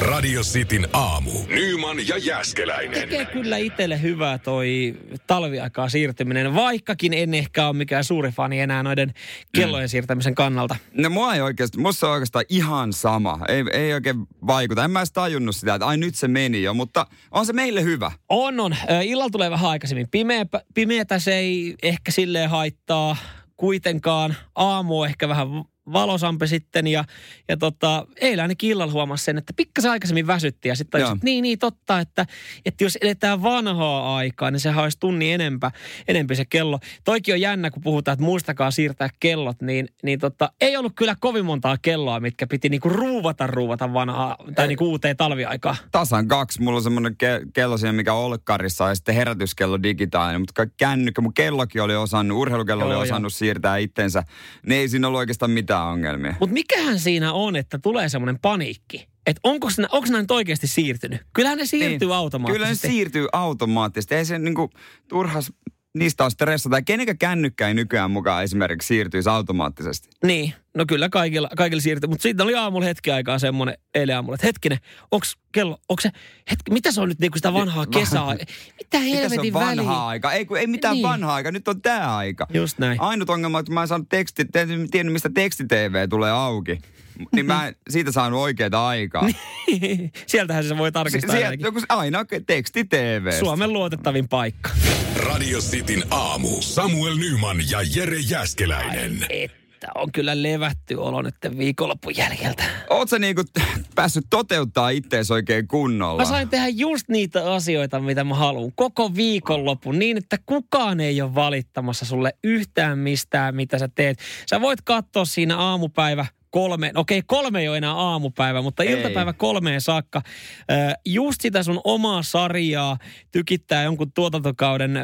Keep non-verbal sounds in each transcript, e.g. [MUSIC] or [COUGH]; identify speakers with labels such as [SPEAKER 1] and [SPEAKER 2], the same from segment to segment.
[SPEAKER 1] Radio Cityn aamu. Nyman ja Jäskeläinen.
[SPEAKER 2] Tekee kyllä itselle hyvää toi talviaikaa siirtyminen, vaikkakin en ehkä ole mikään suuri fani enää noiden kellojen siirtämisen kannalta.
[SPEAKER 3] No mua ei oikeasti, musta on oikeastaan ihan sama. Ei, ei oikein vaikuta. En mä edes tajunnut sitä, että ai nyt se meni jo, mutta on se meille hyvä.
[SPEAKER 2] On, on. Illalla tulee vähän aikaisemmin pimeä, pimeätä, se ei ehkä silleen haittaa kuitenkaan. Aamu on ehkä vähän valosampi sitten ja, ja tota, eilen ainakin illalla huomasi sen, että pikkasen aikaisemmin väsytti ja sitten että niin, niin totta, että, että jos eletään vanhaa aikaa, niin sehän olisi tunni enempä, enempi se kello. Toikin on jännä, kun puhutaan, että muistakaa siirtää kellot, niin, niin tota, ei ollut kyllä kovin montaa kelloa, mitkä piti niinku ruuvata ruuvata vanhaa tai niinku uuteen talviaikaan.
[SPEAKER 3] Tasan kaksi. Mulla on semmoinen ke- kello siinä, mikä on olkkarissa ja sitten herätyskello digitaalinen. Mutta kaikki kännykkä, mun kellokin oli osannut, urheilukello
[SPEAKER 2] Joo,
[SPEAKER 3] oli osannut siirtää itsensä. Niin ei siinä ollut oikeastaan mitään ongelmia.
[SPEAKER 2] Mutta mikähän siinä on, että tulee semmoinen paniikki? Että onko onko nyt oikeasti siirtynyt? Kyllähän ne siirtyy
[SPEAKER 3] Niin.
[SPEAKER 2] automaattisesti.
[SPEAKER 3] Kyllä ne siirtyy automaattisesti. Ei se niinku turhas, niistä on stressata. Kenenkä kännykkä ei nykyään mukaan esimerkiksi siirtyisi automaattisesti?
[SPEAKER 2] Niin, no kyllä kaikilla, kaikilla siirtyy. Mutta sitten oli aamulla hetki aikaa semmoinen, eilen aamulla, että hetkinen, onko kello, onko se, hetki, mitä se on nyt niinku sitä vanhaa kesää? Mitä
[SPEAKER 3] Mitä se
[SPEAKER 2] helvetin
[SPEAKER 3] on vanhaa aika? Ei, kun, ei mitään
[SPEAKER 2] Niin.
[SPEAKER 3] niin. vanhaa aika, nyt on tämä aika.
[SPEAKER 2] Just näin.
[SPEAKER 3] Ainut ongelma on, että mä en saanut teksti, en tiennyt mistä teksti-TV tulee auki. Niin mä en [LAUGHS] siitä saanut oikeaa aikaa.
[SPEAKER 2] Sieltähän se voi tarkistaa
[SPEAKER 3] Sieltä
[SPEAKER 2] ainakin.
[SPEAKER 3] joku aina teksti-TV.
[SPEAKER 2] Suomen luotettavin paikka.
[SPEAKER 1] Radio Cityn aamu. Samuel Nyman ja Jere Jäskeläinen.
[SPEAKER 2] Että on kyllä levätty olo nyt viikonlopun jäljeltä.
[SPEAKER 3] Oot sä niinku päässyt toteuttaa ittees oikein kunnolla?
[SPEAKER 2] Mä sain tehdä just niitä asioita, mitä mä haluan. Koko viikonlopun niin, että kukaan ei ole valittamassa sulle yhtään mistään, mitä sä teet. Sä voit katsoa siinä aamupäivä kolme, okei kolme ei ole enää aamupäivä, mutta
[SPEAKER 3] Ei.
[SPEAKER 2] iltapäivä kolmeen saakka. Just sitä sun omaa sarjaa tykittää jonkun tuotantokauden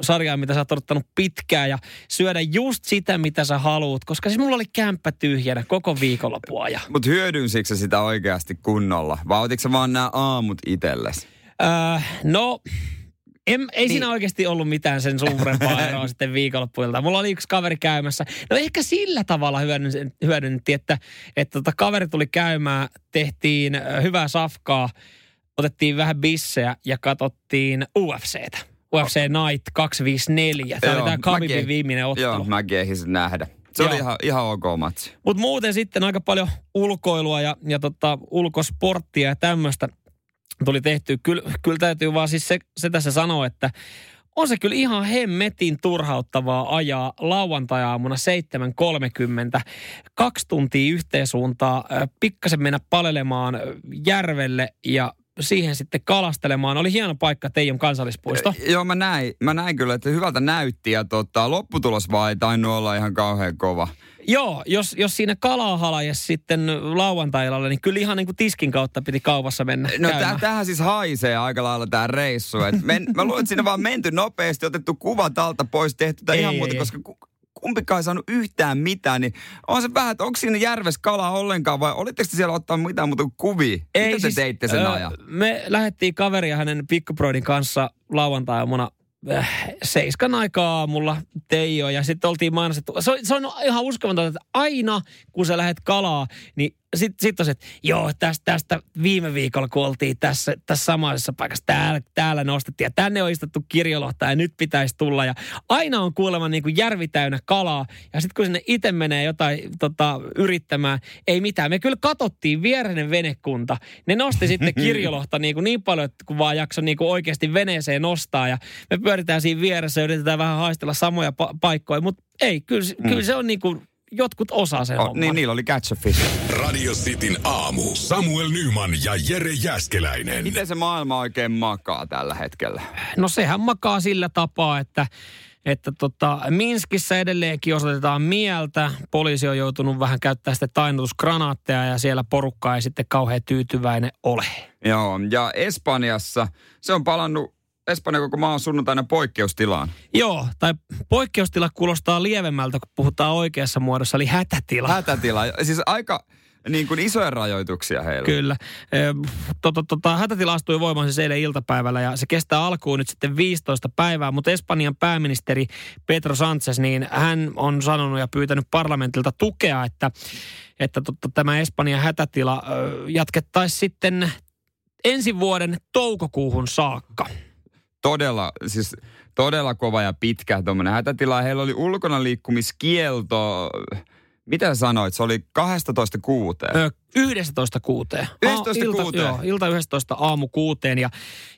[SPEAKER 2] sarjaa, mitä sä oot odottanut pitkään ja syödä just sitä, mitä sä haluut, koska siis mulla oli kämppä tyhjänä koko viikonlopun ajan.
[SPEAKER 3] Mut hyödynsikö sitä oikeasti kunnolla? Vai otitko vaan nämä aamut itelles?
[SPEAKER 2] Öö, no, en, ei niin. Siinä oikeasti ollut mitään sen suurempaa [LAUGHS] eroa sitten viikonloppuilta. Mulla oli yksi kaveri käymässä. No ehkä sillä tavalla hyödyn- hyödynnettiin, että, että tota kaveri tuli käymään, tehtiin ö, hyvää safkaa, otettiin vähän bissejä ja katsottiin UFCtä. UFC Night 254. Tämä oli
[SPEAKER 3] Joo,
[SPEAKER 2] tämä Khabibin
[SPEAKER 3] mäkin-
[SPEAKER 2] viimeinen ottelu.
[SPEAKER 3] Joo, mäkin ehdin nähdä. Se oli
[SPEAKER 2] Joo.
[SPEAKER 3] ihan, ihan ok matsi.
[SPEAKER 2] Mutta muuten sitten aika paljon ulkoilua ja, ja tota, ulkosporttia ja tämmöistä tuli tehty. Kyllä, kyllä täytyy vaan siis se, se tässä sanoa, että on se kyllä ihan hemmetin turhauttavaa ajaa lauantai-aamuna 7.30, kaksi tuntia yhteen suuntaan, ö, pikkasen mennä palelemaan järvelle ja siihen sitten kalastelemaan. Oli hieno paikka Teijon kansallispuisto.
[SPEAKER 3] Joo, mä näin, mä näin kyllä, että hyvältä näytti ja tota, lopputulos vaan ei tainnut olla ihan kauhean kova.
[SPEAKER 2] Joo, jos, jos siinä kalaa halajes sitten lauantai niin kyllä ihan niin kuin tiskin kautta piti kaupassa mennä
[SPEAKER 3] No
[SPEAKER 2] käymään.
[SPEAKER 3] tää, tämähän siis haisee aika lailla tää reissu. Et men, mä luulen, että siinä vaan menty nopeasti, otettu kuvat alta pois, tehty
[SPEAKER 2] Ei,
[SPEAKER 3] ihan muuta,
[SPEAKER 2] ei.
[SPEAKER 3] koska ku, kumpikaan ei saanut yhtään mitään, niin on se vähän, että onko siinä järves kalaa ollenkaan vai olitteko te siellä ottaa mitään muuta kuin kuvia? Mitä te teitte sen
[SPEAKER 2] ö,
[SPEAKER 3] ajan?
[SPEAKER 2] Me lähdettiin kaveri ja hänen pikkubroidin kanssa lauantai-aamuna äh, seiskan aikaa aamulla Teijo ja sitten oltiin mainostettu. Se, on- se on ihan uskomatonta, että aina kun sä lähdet kalaa, niin sitten sit on se, että joo, tästä, tästä viime viikolla kun oltiin tässä, tässä samaisessa paikassa, täällä, täällä nostettiin ja tänne on istuttu kirjolohta ja nyt pitäisi tulla. Ja aina on kuulemma niin kuin järvi täynnä kalaa ja sitten kun sinne itse menee jotain tota, yrittämään, ei mitään. Me kyllä katsottiin viereinen venekunta. Ne nosti sitten [LAUGHS] kirjolohta niin, kuin niin paljon, että kun vaan jakso niin kuin oikeasti veneeseen nostaa ja me pyöritään siinä vieressä ja yritetään vähän haistella samoja pa- paikkoja, mutta ei, kyllä, kyllä se on niin kuin, jotkut osaa sen
[SPEAKER 3] Oh,
[SPEAKER 2] homman.
[SPEAKER 3] niin, niillä oli catch a fish.
[SPEAKER 1] Radio Cityn aamu. Samuel Nyman ja Jere Jäskeläinen.
[SPEAKER 3] Miten se maailma oikein makaa tällä hetkellä?
[SPEAKER 2] No sehän makaa sillä tapaa, että, että tota, Minskissä edelleenkin osoitetaan mieltä. Poliisi on joutunut vähän käyttämään sitten tainnutusgranaatteja ja siellä porukka ei sitten kauhean tyytyväinen ole.
[SPEAKER 3] Joo, ja Espanjassa se on palannut, Espanja koko maa on sunnuntaina poikkeustilaan.
[SPEAKER 2] Joo, tai poikkeustila kuulostaa lievemmältä, kun puhutaan oikeassa muodossa, eli hätätila.
[SPEAKER 3] Hätätila. Siis aika, niin kuin isoja rajoituksia heillä.
[SPEAKER 2] Kyllä. Tota, tota, hätätila astui voimaan siis eilen iltapäivällä ja se kestää alkuun nyt sitten 15 päivää, mutta Espanjan pääministeri Pedro Sánchez, niin hän on sanonut ja pyytänyt parlamentilta tukea, että, että totta, tämä Espanjan hätätila jatkettaisiin sitten ensi vuoden toukokuuhun saakka.
[SPEAKER 3] Todella, siis todella kova ja pitkä tuommoinen hätätila. Heillä oli ulkona liikkumiskielto mitä sanoit? Se oli 12 kuuteen? Öö,
[SPEAKER 2] 11 kuuteen.
[SPEAKER 3] 11 ilta, kuuteen?
[SPEAKER 2] Joo, ilta 11 aamu kuuteen ja,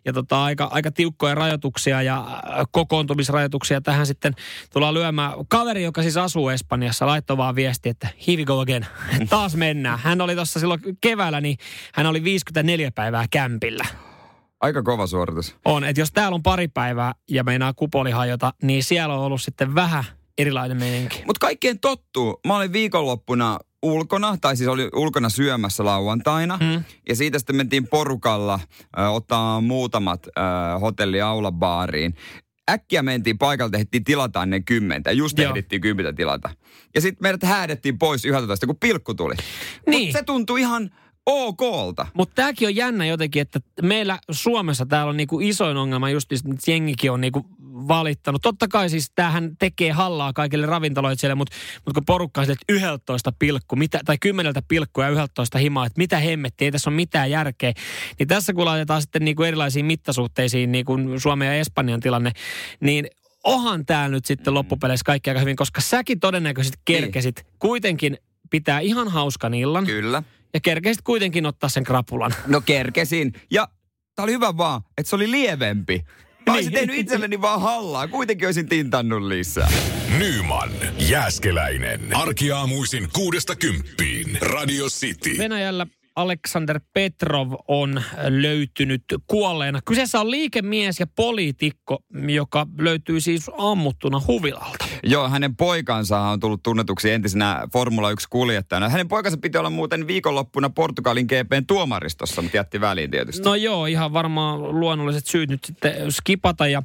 [SPEAKER 2] ja tota, aika, aika tiukkoja rajoituksia ja kokoontumisrajoituksia tähän sitten tullaan lyömään. Kaveri, joka siis asuu Espanjassa, laittoi vaan viesti, että here we go again. [LAUGHS] Taas mennään. Hän oli tuossa silloin keväällä, niin hän oli 54 päivää kämpillä.
[SPEAKER 3] Aika kova suoritus.
[SPEAKER 2] On, että jos täällä on pari päivää ja meinaa kupoli hajota, niin siellä on ollut sitten vähän erilainen meininki.
[SPEAKER 3] Mutta kaikkien tottuu. Mä olin viikonloppuna ulkona, tai siis oli ulkona syömässä lauantaina. Hmm. Ja siitä sitten mentiin porukalla äh, ottaa muutamat hotelli baariin. Äkkiä mentiin paikalle, tehtiin tilata ennen kymmentä. Just ehdittiin kymmentä tilata. Ja sitten meidät häädettiin pois 11, kun pilkku tuli. Niin. Mut se tuntui ihan okolta.
[SPEAKER 2] Mutta tämäkin on jännä jotenkin, että meillä Suomessa täällä on niinku isoin ongelma just, että jengikin on niinku valittanut. Totta kai siis tämähän tekee hallaa kaikille ravintoloitsijille, mutta, mutta kun porukka on että 11 pilkku, mitä, tai 10 pilkku ja 11 himaa, että mitä hemmetti, ei tässä ole mitään järkeä. Niin tässä kun laitetaan sitten niinku erilaisiin mittasuhteisiin, niin kuin Suomen ja Espanjan tilanne, niin ohan täällä nyt sitten mm. loppupeleissä kaikki aika hyvin, koska säkin todennäköisesti niin. kerkesit niin. kuitenkin pitää ihan hauskan illan.
[SPEAKER 3] Kyllä.
[SPEAKER 2] Ja kerkesit kuitenkin ottaa sen krapulan. [LAUGHS]
[SPEAKER 3] No kerkesin. Ja tää oli hyvä vaan, että se oli lievempi. Mä olisin niin. tehnyt itselleni vaan hallaa. Kuitenkin olisin tintannut lisää.
[SPEAKER 1] Nyman, Jääskeläinen. Arkiaamuisin kuudesta kymppiin. Radio City.
[SPEAKER 2] Venäjällä Aleksander Petrov on löytynyt kuolleena. Kyseessä on liikemies ja poliitikko, joka löytyy siis ammuttuna huvilalta.
[SPEAKER 3] Joo, hänen poikansa on tullut tunnetuksi entisenä Formula 1-kuljettajana. Hänen poikansa piti olla muuten viikonloppuna Portugalin GPn tuomaristossa, mutta jätti väliin tietysti.
[SPEAKER 2] No joo, ihan varmaan luonnolliset syyt nyt sitten skipata. Ja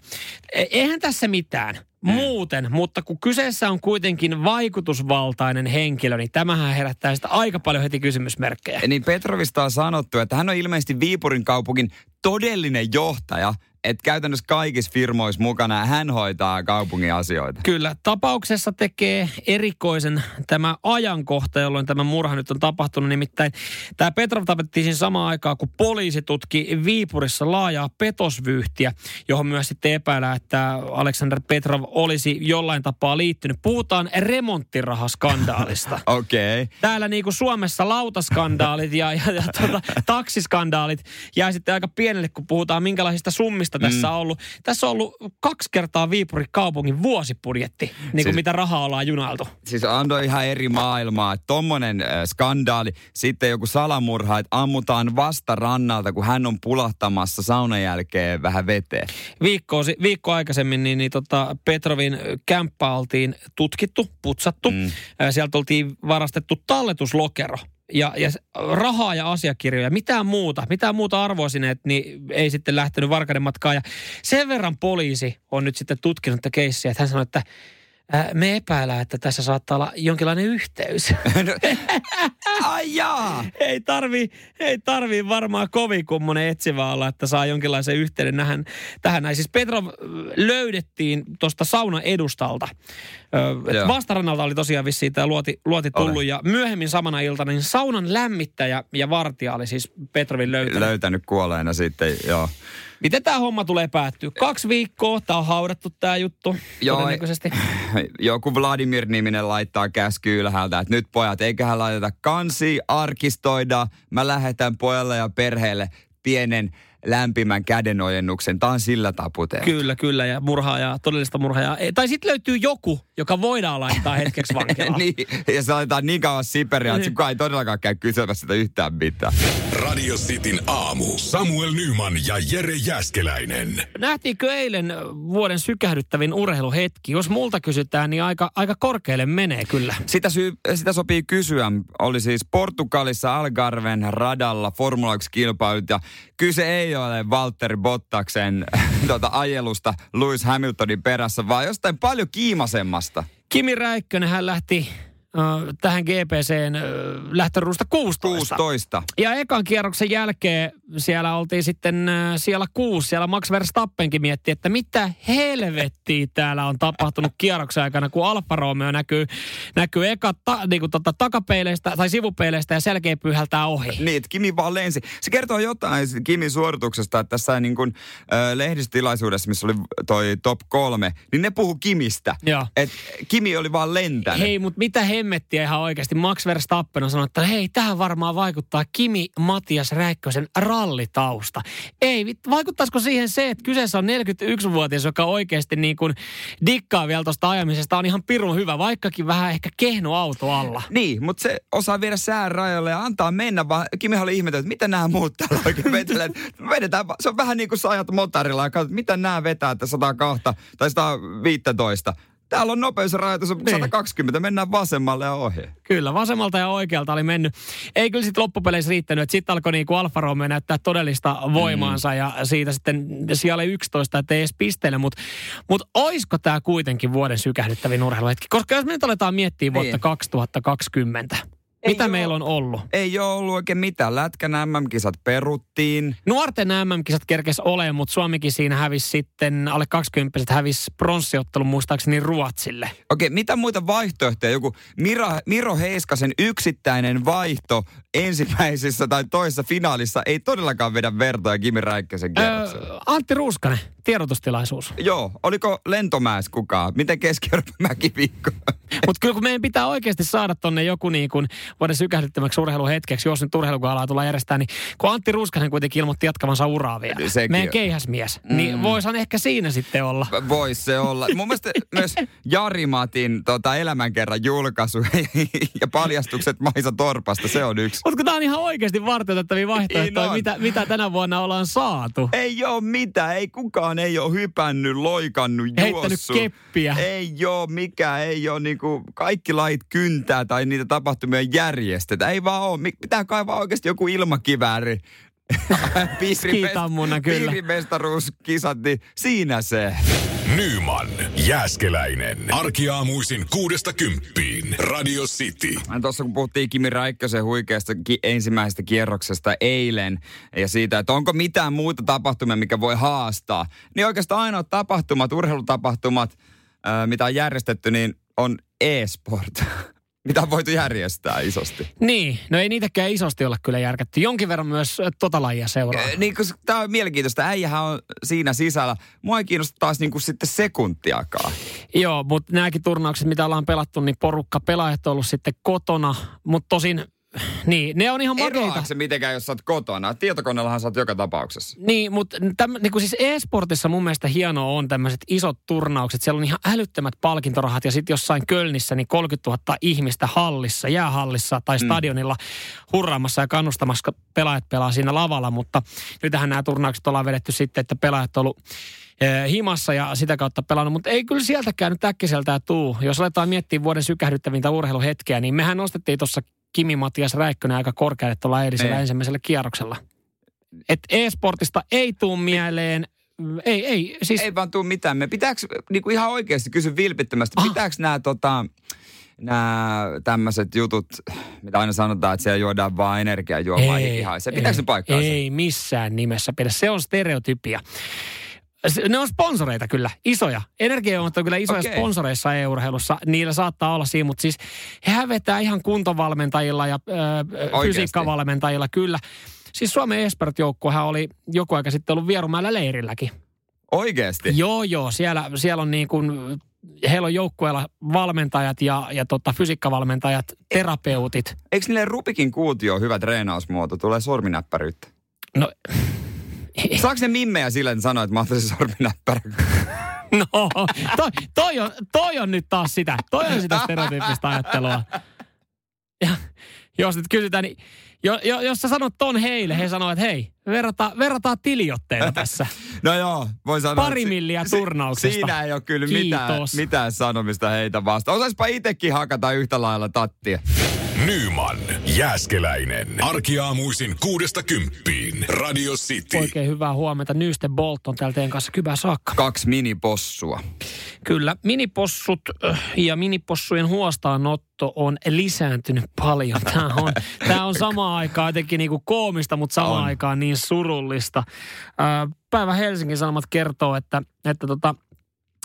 [SPEAKER 2] e- eihän tässä mitään. Muuten, mutta kun kyseessä on kuitenkin vaikutusvaltainen henkilö, niin tämähän herättää sitä aika paljon heti kysymysmerkkejä.
[SPEAKER 3] Niin Petrovista on sanottu, että hän on ilmeisesti Viipurin kaupungin todellinen johtaja – että käytännössä kaikissa firmoissa mukana hän hoitaa kaupungin asioita.
[SPEAKER 2] Kyllä. Tapauksessa tekee erikoisen tämä ajankohta, jolloin tämä murha nyt on tapahtunut. Nimittäin tämä Petrov tapettiin siinä samaan aikaan, kun poliisi tutki Viipurissa laajaa petosvyyhtiä, johon myös sitten epäillään, että Alexander Petrov olisi jollain tapaa liittynyt. Puhutaan remonttirahaskandaalista. [LAUGHS]
[SPEAKER 3] Okei. Okay.
[SPEAKER 2] Täällä niin kuin Suomessa lautaskandaalit ja, ja, ja tuota, taksiskandaalit jää sitten aika pienelle, kun puhutaan minkälaisista summista mm. tässä on ollut. Tässä on ollut kaksi kertaa Viipurin kaupungin vuosipudjetti, niin kuin siis, mitä rahaa ollaan junailtu.
[SPEAKER 3] Siis on ihan eri maailmaa. Tuommoinen äh, skandaali, sitten joku salamurha, että ammutaan vasta rannalta, kun hän on pulahtamassa saunan jälkeen vähän veteen.
[SPEAKER 2] Viikko, viikko aikaisemmin niin, niin tota Petrovin kämppä oltiin tutkittu, putsattu. Mm. Sieltä oltiin varastettu talletuslokero ja, ja rahaa ja asiakirjoja, mitään muuta, mitään muuta arvoisineet, niin ei sitten lähtenyt varkaiden matkaan. Ja sen verran poliisi on nyt sitten tutkinut tätä keissiä, että hän sanoi, että me epäillään, että tässä saattaa olla jonkinlainen yhteys. No,
[SPEAKER 3] ai jaa.
[SPEAKER 2] ei tarvi, ei tarvi varmaan kovin kummonen etsivä olla, että saa jonkinlaisen yhteyden nähän, tähän näin. Siis Petrov löydettiin tuosta saunan edustalta. Vastarannalta oli tosiaan vissiin tämä luoti, luoti tullut Olen. ja myöhemmin samana iltana niin saunan lämmittäjä ja vartija oli siis Petrovin löytänyt.
[SPEAKER 3] Löytänyt kuolleena sitten, joo.
[SPEAKER 2] Miten tämä homma tulee päättyä? Kaksi viikkoa, tämä on haudattu tämä juttu
[SPEAKER 3] Joo. [LAUGHS] Joku Vladimir-niminen laittaa käsky ylhäältä, että nyt pojat, eiköhän laiteta kansi, arkistoida. Mä lähetän pojalle ja perheelle pienen lämpimän kädenojennuksen. Tämä on sillä taputeen.
[SPEAKER 2] Kyllä, kyllä. Ja murhaajaa, todellista murhaajaa. Tai sitten löytyy joku, joka voidaan laittaa hetkeksi [LAUGHS] vankilaan.
[SPEAKER 3] niin, ja se laitetaan niin kauan siperiä, että kukaan ei todellakaan käy kysymässä sitä yhtään mitään.
[SPEAKER 1] Radio Cityn aamu. Samuel Nyman ja Jere Jäskeläinen.
[SPEAKER 2] Nähtiinkö eilen vuoden sykähdyttävin urheiluhetki? Jos multa kysytään, niin aika, aika korkealle menee kyllä.
[SPEAKER 3] Sitä, sy- sitä sopii kysyä. Oli siis Portugalissa Algarven radalla Formula 1-kilpailut ja kyse ei ole Valtteri Bottaksen [LAUGHS] tuota, ajelusta Lewis Hamiltonin perässä, vaan jostain paljon kiimasemmasta.
[SPEAKER 2] Kimi Räikkönen hän lähti tähän GPCn lähtöruusta 16.
[SPEAKER 3] 16.
[SPEAKER 2] Ja ekan kierroksen jälkeen siellä oltiin sitten siellä kuusi. Siellä Max Verstappenkin mietti, että mitä helvettiä täällä on tapahtunut kierroksen aikana, kun Alfa Romeo näkyy, näkyy eka ta, niin kuin tota, takapeileistä tai sivupeileistä ja selkeä pyyhältää ohi.
[SPEAKER 3] Niin, että Kimi vaan lensi. Se kertoo jotain Kimin suorituksesta, että tässä niin kuin, äh, lehdistilaisuudessa, missä oli toi top kolme, niin ne puhu Kimistä.
[SPEAKER 2] Joo.
[SPEAKER 3] Et Kimi oli vaan lentänyt.
[SPEAKER 2] Hei, mutta mitä hemmettiä ihan oikeasti. Max Verstappen on sanonut, että hei, tähän varmaan vaikuttaa Kimi Matias Räikkösen rallitausta. Ei, vaikuttaisiko siihen se, että kyseessä on 41-vuotias, joka oikeasti niin kuin dikkaa vielä tuosta ajamisesta, on ihan pirun hyvä, vaikkakin vähän ehkä kehno auto alla.
[SPEAKER 3] Niin, mutta se osaa viedä sään rajalle ja antaa mennä, vaan Kimi oli ihmetellyt, että mitä nämä muut täällä [LAUGHS] oikein vetelee. Vedetään, se on vähän niin kuin sä ajat motorilla ja katsot, mitä nämä vetää, että 102 tai 115 Täällä on nopeusrajoitus niin. 120, mennään vasemmalle ja ohi.
[SPEAKER 2] Kyllä, vasemmalta ja oikealta oli mennyt. Ei kyllä sitten loppupeleissä riittänyt, että sitten alkoi niinku Alfa Romeo näyttää todellista voimaansa mm. ja siitä sitten siellä 11, että ei edes pisteile. Mutta mut oisko tämä kuitenkin vuoden sykähdyttävin urheiluhetki? Koska jos me nyt aletaan miettiä vuotta niin. 2020, ei Mitä ole, meillä on ollut?
[SPEAKER 3] Ei ole ollut oikein mitään. Lätkän MM-kisat peruttiin.
[SPEAKER 2] Nuorten MM-kisat kerkes olemaan, mutta Suomikin siinä hävisi sitten, alle 20 hävisi pronssiottelun muistaakseni Ruotsille.
[SPEAKER 3] Okei, mitä muita vaihtoehtoja? Joku Miro, Miro Heiskasen yksittäinen vaihto ensimmäisessä tai toisessa finaalissa ei todellakaan vedä vertoja Kimi Räikkösen
[SPEAKER 2] öö, Antti Ruuskanen, tiedotustilaisuus.
[SPEAKER 3] Joo, oliko lentomäes kukaan? Miten keski mäkiviikko?
[SPEAKER 2] Mutta kyllä kun meidän pitää oikeasti saada tonne joku niin kuin vuoden sykähdyttämäksi urheiluhetkeksi, jos nyt urheilukalaa tulla järjestää, niin kun Antti Ruskanen kuitenkin ilmoitti jatkavansa uraa vielä. Sekin. Meidän keihäsmies. Niin mm. Niin voisihan ehkä siinä sitten olla.
[SPEAKER 3] Voisi se olla. Mun mielestä myös Jari Matin tota, elämänkerran julkaisu [LAUGHS] ja paljastukset Maisa Torpasta, se on yksi.
[SPEAKER 2] Mutta tämä on ihan oikeasti varteutettavia vaihtoehtoja, niin mitä, mitä tänä vuonna ollaan saatu.
[SPEAKER 3] Ei ole mitään, ei kukaan ei ole hypännyt, loikannut,
[SPEAKER 2] Heittänyt juossut. keppiä.
[SPEAKER 3] Ei ole mikään, ei ole niinku, kaikki lait kyntää tai niitä tapahtumia järjestetä. Ei vaan ole. Pitää kaivaa oikeasti joku ilmakivääri. [LAUGHS]
[SPEAKER 2] Skitammuna kyllä.
[SPEAKER 3] Piirimestaruuskisat, niin siinä se.
[SPEAKER 1] Nyman, Jääskeläinen. Arkiaamuisin kuudesta kymppiin. Radio City.
[SPEAKER 3] Tuossa kun puhuttiin Kimi Räikkösen huikeasta ki- ensimmäisestä kierroksesta eilen ja siitä, että onko mitään muuta tapahtumia, mikä voi haastaa, niin oikeastaan ainoat tapahtumat, urheilutapahtumat, ää, mitä on järjestetty, niin on e-sport. Mitä on voitu järjestää isosti.
[SPEAKER 2] Niin, no ei niitäkään isosti olla kyllä järkätty. Jonkin verran myös tota lajia seuraa.
[SPEAKER 3] Niin, koska tämä on mielenkiintoista. Äijähän on siinä sisällä. Mua ei kiinnosta taas niin kuin sitten sekuntiakaan.
[SPEAKER 2] Joo, mutta nämäkin turnaukset, mitä ollaan pelattu, niin porukka pelaajat on ollut sitten kotona. Mutta tosin [SIGHS] niin, ne on ihan makeita.
[SPEAKER 3] Se mitenkään, jos sä oot kotona? Tietokoneellahan sä oot joka tapauksessa.
[SPEAKER 2] Niin, mutta täm, niin kuin siis e-sportissa mun mielestä hienoa on tämmöiset isot turnaukset. Siellä on ihan älyttömät palkintorahat ja sitten jossain Kölnissä niin 30 000 ihmistä hallissa, jäähallissa tai mm. stadionilla mm. hurraamassa ja kannustamassa, kun pelaajat pelaa siinä lavalla. Mutta nytähän nämä turnaukset ollaan vedetty sitten, että pelaajat on ollut eh, himassa ja sitä kautta pelannut, mutta ei kyllä sieltäkään nyt äkkiseltään tuu. Jos aletaan miettiä vuoden sykähdyttävintä urheiluhetkeä, niin mehän nostettiin tuossa Kimi Matias Räikkönen aika korkealle tuolla eilisellä niin. ensimmäisellä kierroksella. Et e-sportista ei tuu mieleen ei, ei. Siis...
[SPEAKER 3] Ei vaan tuu mitään. Me pitääkö, niin kuin ihan oikeasti kysyn vilpittömästi, ah. pitääkö nämä tota, nämä tämmöiset jutut, mitä aina sanotaan, että siellä juodaan vaan energiajuomaa ihan. Se pitääkö se paikkaa?
[SPEAKER 2] Ei missään nimessä pidä. Se on stereotypia. Ne on sponsoreita kyllä, isoja. Energiajuomat on kyllä isoja okay. sponsoreissa EU-urheilussa. Niillä saattaa olla siinä, mutta siis he vetää ihan kuntovalmentajilla ja ö, fysiikkavalmentajilla kyllä. Siis Suomen espert-joukkuehan oli joku aika sitten ollut Vierumäellä leirilläkin.
[SPEAKER 3] Oikeasti?
[SPEAKER 2] Joo, joo. Siellä, siellä on niin kuin, heillä on joukkueella valmentajat ja, ja tota, fysiikkavalmentajat, terapeutit.
[SPEAKER 3] Eikö niille Rubikin kuutio hyvä treenausmuoto? Tulee sorminäppäryyttä.
[SPEAKER 2] No [LAUGHS]
[SPEAKER 3] Saako ne mimmejä silleen sanoa, että mä ottaisin sorminäppärä? [LAUGHS]
[SPEAKER 2] No, toi, toi, on, toi on nyt taas sitä. Toi on sitä stereotyyppistä ajattelua. Ja jos nyt kysytään, niin jo, jo, jos sä sanot ton heille, he sanoo, että hei, verrataan, verrataan tiliotteena tässä. [LAUGHS]
[SPEAKER 3] No joo, voi sanoa.
[SPEAKER 2] Pari milliä turnauksesta.
[SPEAKER 3] Siinä ei ole kyllä mitään, mitään sanomista heitä vastaan. Osaispa itsekin hakata yhtä lailla tattia.
[SPEAKER 1] Nyman, Jääskeläinen. Arkiaamuisin kuudesta kymppiin. Radio City.
[SPEAKER 2] Oikein hyvää huomenta. Nyste Bolt on täällä teidän kanssa kybää saakka.
[SPEAKER 3] Kaksi minipossua.
[SPEAKER 2] Kyllä, minipossut äh, ja minipossujen huostaanotto on lisääntynyt paljon. Tämä on, tämä on samaan aikaan jotenkin niin kuin koomista, mutta samaan
[SPEAKER 3] On.
[SPEAKER 2] aikaan niin surullista. Äh, Päivä Helsingin Sanomat kertoo, että, että tota,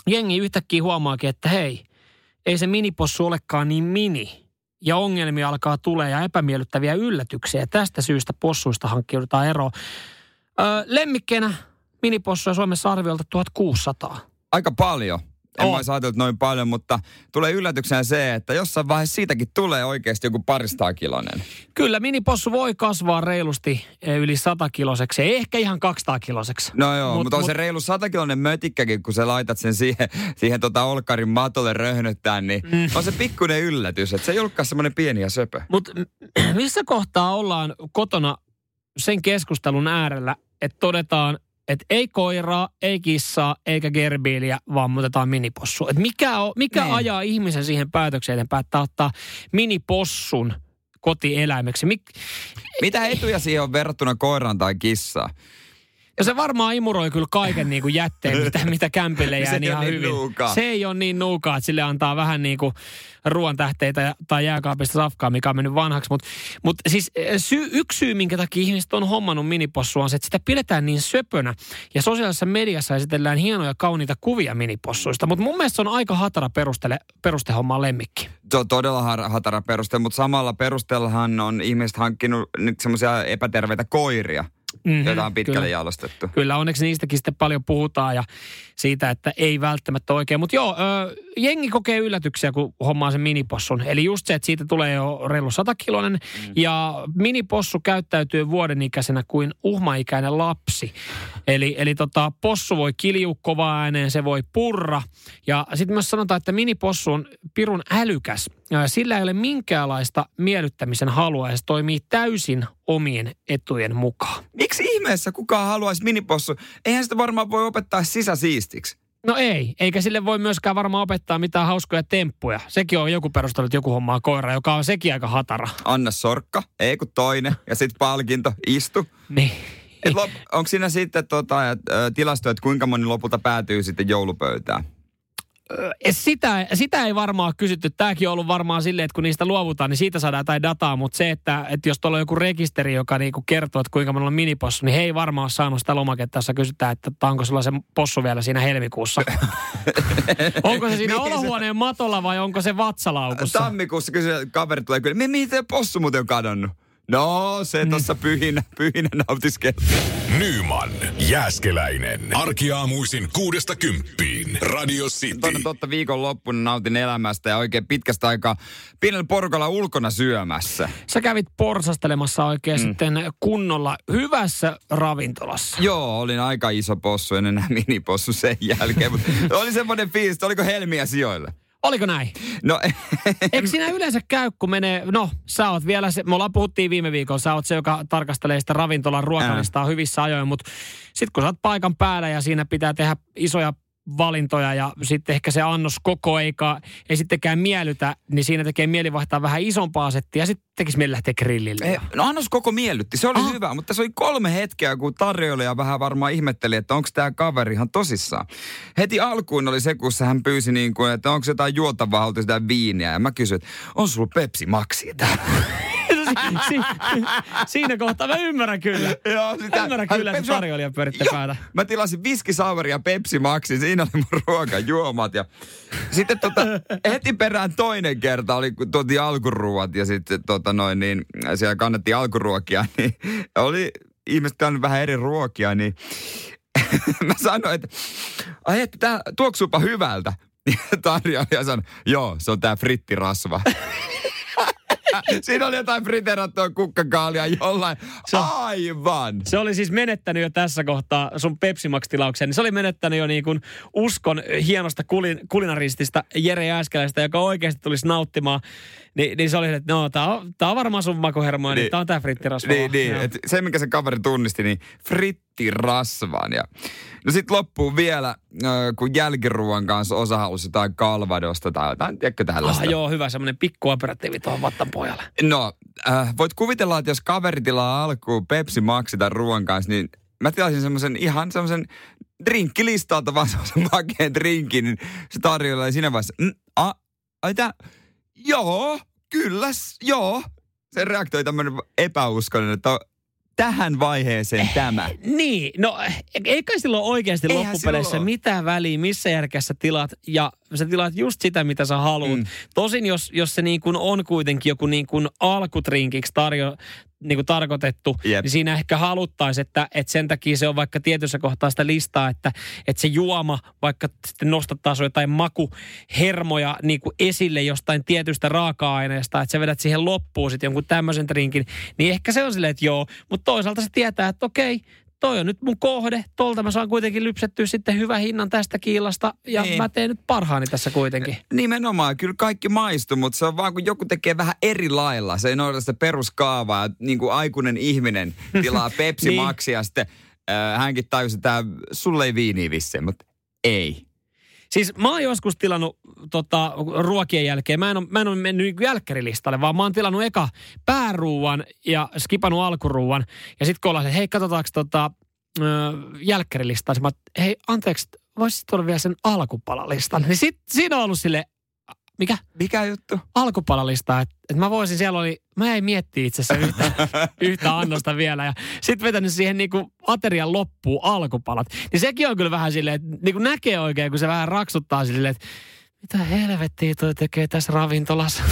[SPEAKER 2] jengi yhtäkkiä huomaakin, että hei, ei se minipossu olekaan niin mini. Ja ongelmia alkaa tulee ja epämiellyttäviä yllätyksiä. Tästä syystä possuista hankkiudutaan eroon. Öö, lemmikkeinä minipossuja Suomessa arviolta 1600.
[SPEAKER 3] Aika paljon. En olisi ajatellut noin paljon, mutta tulee yllätyksenä se, että jossain vaiheessa siitäkin tulee oikeasti joku paristaa kilonen.
[SPEAKER 2] Kyllä, minipossu voi kasvaa reilusti eh, yli 100 kiloseksi, ehkä ihan 200 kiloseksi.
[SPEAKER 3] No joo,
[SPEAKER 2] Mut-
[SPEAKER 3] mut, mutta on
[SPEAKER 2] mut-
[SPEAKER 3] se reilu satakiloinen mötikkäkin, kun sä laitat sen siihen, siihen tota olkarin matolle röhnöttää, niin mm. on se pikkuinen yllätys, että se ei ollutkaan semmoinen pieni ja söpö.
[SPEAKER 2] Mutta missä kohtaa ollaan kotona sen keskustelun äärellä, että todetaan, että ei koiraa, ei kissaa, eikä gerbiiliä, vaan me otetaan minipossu. Et mikä on, mikä
[SPEAKER 3] Niin.
[SPEAKER 2] ajaa ihmisen siihen päätökseen, että päättää ottaa minipossun kotieläimeksi? Mik,
[SPEAKER 3] Mitä etuja siihen on verrattuna koiraan tai kissaan?
[SPEAKER 2] Ja se varmaan imuroi kyllä kaiken niin kuin jätteen, mitä, mitä kämpille jää [LAUGHS] niin ihan
[SPEAKER 3] niin
[SPEAKER 2] hyvin.
[SPEAKER 3] nuukaa.
[SPEAKER 2] Se ei ole niin nuukaa, että sille antaa vähän niin kuin ruoan tähteitä tai jääkaapista safkaa, mikä on mennyt vanhaksi. Mutta mut siis eh, sy, yksi syy, minkä takia ihmiset on hommannut minipossua, on se, että sitä pidetään niin söpönä. Ja sosiaalisessa mediassa esitellään hienoja, kauniita kuvia minipossuista. Mutta mun mielestä se on aika hatara perustele, perustehommaa lemmikki.
[SPEAKER 3] Se on todella har- hatara peruste, mutta samalla perusteellahan on ihmiset hankkinut nyt semmoisia epäterveitä koiria,
[SPEAKER 2] Mhm,
[SPEAKER 3] joita on pitkälle
[SPEAKER 2] kyllä.
[SPEAKER 3] jalostettu.
[SPEAKER 2] Kyllä, onneksi niistäkin sitten paljon puhutaan ja siitä, että ei välttämättä oikein. Mutta joo, ö, jengi kokee yllätyksiä, kun hommaa sen minipossun. Eli just se, että siitä tulee jo reilu 100 kilonen mm. ja minipossu käyttäytyy vuodenikäisenä kuin uhmaikäinen lapsi. Eli, eli tota, possu voi kiljua kovaa ääneen, se voi purra. Ja sitten myös sanotaan, että minipossu on pirun älykäs. Sillä ei ole minkäänlaista miellyttämisen halua ja se toimii täysin omien etujen mukaan.
[SPEAKER 3] Miksi ihmeessä kukaan haluaisi minipossu? Eihän sitä varmaan voi opettaa sisäsiistiksi.
[SPEAKER 2] No ei, eikä sille voi myöskään varmaan opettaa mitään hauskoja temppuja. Sekin on joku perustellut joku hommaa koira, joka on sekin aika hatara.
[SPEAKER 3] Anna sorkka, ei kun toinen, ja sitten palkinto, istu.
[SPEAKER 2] Niin.
[SPEAKER 3] Lop, onko siinä sitten tota, et, ö, tilasto, että kuinka moni lopulta päätyy sitten joulupöytään?
[SPEAKER 2] Sitä, sitä ei varmaan kysytty. Tämäkin on ollut varmaan silleen, että kun niistä luovutaan, niin siitä saadaan jotain dataa. Mutta se, että, että jos tuolla on joku rekisteri, joka niinku kertoo, että kuinka monella on minipossu, niin he ei varmaan ole saanut sitä lomaketta, jossa kysytään, että onko sulla se possu vielä siinä helmikuussa. [LAUGHS] onko se siinä
[SPEAKER 3] se-
[SPEAKER 2] olohuoneen matolla vai onko se vatsalaukussa?
[SPEAKER 3] Tammikuussa kysyy, kaveri tulee kyllä, "Mi- mihin te possu muuten on kadonnut? No, se tuossa pyhinä, pyhinä nautiskeli.
[SPEAKER 1] Nyman, Jääskeläinen. Arkiaamuisin kuudesta kymppiin. Radio City.
[SPEAKER 3] Toinen totta viikonloppuna nautin elämästä ja oikein pitkästä aikaa pienellä porukalla ulkona syömässä.
[SPEAKER 2] Sä kävit porsastelemassa oikein mm. sitten kunnolla hyvässä ravintolassa.
[SPEAKER 3] Joo, olin aika iso possu, en enää [LAUGHS] minipossu sen jälkeen, oli semmoinen fiilis, oliko helmiä sijoille.
[SPEAKER 2] Oliko näin?
[SPEAKER 3] No, [LAUGHS]
[SPEAKER 2] Eikö siinä yleensä käy, kun menee, no sä oot vielä se, me ollaan puhuttiin viime viikolla, sä oot se, joka tarkastelee sitä ravintolan ruokalistaa hyvissä ajoin, mutta sitten kun sä oot paikan päällä ja siinä pitää tehdä isoja valintoja ja sitten ehkä se annos koko eikä, ei sittenkään miellytä, niin siinä tekee mieli vaihtaa vähän isompaa settiä ja sitten tekisi mieli lähteä grillille.
[SPEAKER 3] Eh, No annos koko miellytti, se oli
[SPEAKER 2] Aha.
[SPEAKER 3] hyvä, mutta se oli kolme hetkeä, kun tarjoilija vähän varmaan ihmetteli, että onko tämä kaveri ihan tosissaan. Heti alkuun oli se, kun hän pyysi niin kuin, että onko jotain juotavaa, haluttu sitä viiniä. Ja mä kysyin, että on sulla Pepsi Maxi täällä? [LAUGHS]
[SPEAKER 2] si- siinä kohtaa mä ymmärrän kyllä.
[SPEAKER 3] Joo, sitä-
[SPEAKER 2] Ymmärrän kyllä, että tarjoilija pyörittää
[SPEAKER 3] Joo.
[SPEAKER 2] päätä.
[SPEAKER 3] Mä tilasin viskisauvari ja Pepsi Maxi, siinä oli mun ruokajuomat. Ja sitten tota, heti perään toinen kerta oli, kun tuotiin alkuruuat ja sitten tota noin, niin siellä kannettiin alkuruokia, [LAUGHS] niin oli ihmiset kannat vähän eri ruokia, niin [LAUGHS] mä sanoin, että ai että tää tuoksuupa hyvältä. Ja tarjoilija sanoi, joo, se on tää frittirasva. Siinä oli jotain friterattua kukkakaalia jollain.
[SPEAKER 2] Se
[SPEAKER 3] Aivan.
[SPEAKER 2] Se oli siis menettänyt jo tässä kohtaa sun Pepsi Max-tilauksen. Niin se oli menettänyt jo niin kuin uskon hienosta kulin, kulinaristista Jere Jääskeläistä, joka oikeasti tulisi nauttimaan. Ni, niin se oli, että no, tää on, tää on varmaan sun makuhermoa, niin,
[SPEAKER 3] Niin.
[SPEAKER 2] niin tää on tää frittirasva.
[SPEAKER 3] Niin, niin.
[SPEAKER 2] Joo.
[SPEAKER 3] Et se, mikä se kaveri tunnisti, niin frittirasvan. Ja, no sit loppuu vielä, kun jälkiruuan kanssa osa halusi jotain kalvadosta tai jotain, tiedätkö tällaista.
[SPEAKER 2] Ah, joo, hyvä semmoinen pikku aperatiivi tuohon vattan pohjalle.
[SPEAKER 3] No, äh, voit kuvitella, että jos kaveri tilaa alkuun Pepsi Maxi tai ruoan kanssa, niin mä tilasin semmoisen ihan semmoisen drinkkilistalta vaan semmoisen [LAUGHS] makeen drinkin, niin se tarjolla siinä vaiheessa, mm, a, ai tää, joo, kyllä, joo. Se reaktoi tämmöinen epäuskollinen, että tähän vaiheeseen tämä.
[SPEAKER 2] Niin, no ei kai silloin oikeasti
[SPEAKER 3] Eihän
[SPEAKER 2] loppupeleissä
[SPEAKER 3] silloin.
[SPEAKER 2] mitään väliä, missä järkessä tilat, ja sä tilaat just sitä, mitä sä haluat.
[SPEAKER 3] Mm.
[SPEAKER 2] Tosin jos, jos se niin kuin on kuitenkin joku niin kuin alkutrinkiksi tarjo, niin kuin tarkoitettu,
[SPEAKER 3] Jep.
[SPEAKER 2] niin siinä ehkä haluttaisiin, että, että sen takia se on vaikka tietyssä kohtaa sitä listaa, että, että se juoma vaikka sitten nostattaisi jotain makuhermoja niin kuin esille jostain tietystä raaka-aineesta, että sä vedät siihen loppuun sitten jonkun tämmöisen drinkin, niin ehkä se on silleen, että joo, mutta toisaalta se tietää, että okei, toi on nyt mun kohde, tolta mä saan kuitenkin lypsettyä sitten hyvän hinnan tästä kiilasta ja
[SPEAKER 3] Niin.
[SPEAKER 2] mä teen nyt parhaani tässä kuitenkin.
[SPEAKER 3] Nimenomaan, kyllä kaikki maistuu, mutta se on vaan kun joku tekee vähän eri lailla. Se ei noudata sitä peruskaavaa. Niin kuin aikuinen ihminen tilaa [LAUGHS] Pepsi
[SPEAKER 2] Niin.
[SPEAKER 3] Maxia sitten äh, hänkin tajusi, että sulle ei viiniä vissiin, mutta ei.
[SPEAKER 2] Siis mä oon joskus tilannut tota, ruokien jälkeen, mä en ole, mä en ole mennyt niin jälkkärilistalle, vaan mä oon tilannut eka pääruuan ja skipannut alkuruuan. Ja sitten kun ollaan, se, hei katsotaanko tota, jälkkärilistaa, mä, hei anteeksi, voisit tuoda vielä sen alkupalalistan. Niin sit, siinä on ollut sille, mikä?
[SPEAKER 3] Mikä juttu?
[SPEAKER 2] alkupalalista, että et mä voisin, siellä oli, mä jäin miettiä itse asiassa yhtä, [LAUGHS] yhtä annosta vielä ja sitten vetänyt siihen niinku aterian loppuun alkupalat. Niin sekin on kyllä vähän silleen, että niinku näkee oikein, kun se vähän raksuttaa silleen, että mitä helvettiä toi tekee tässä ravintolassa.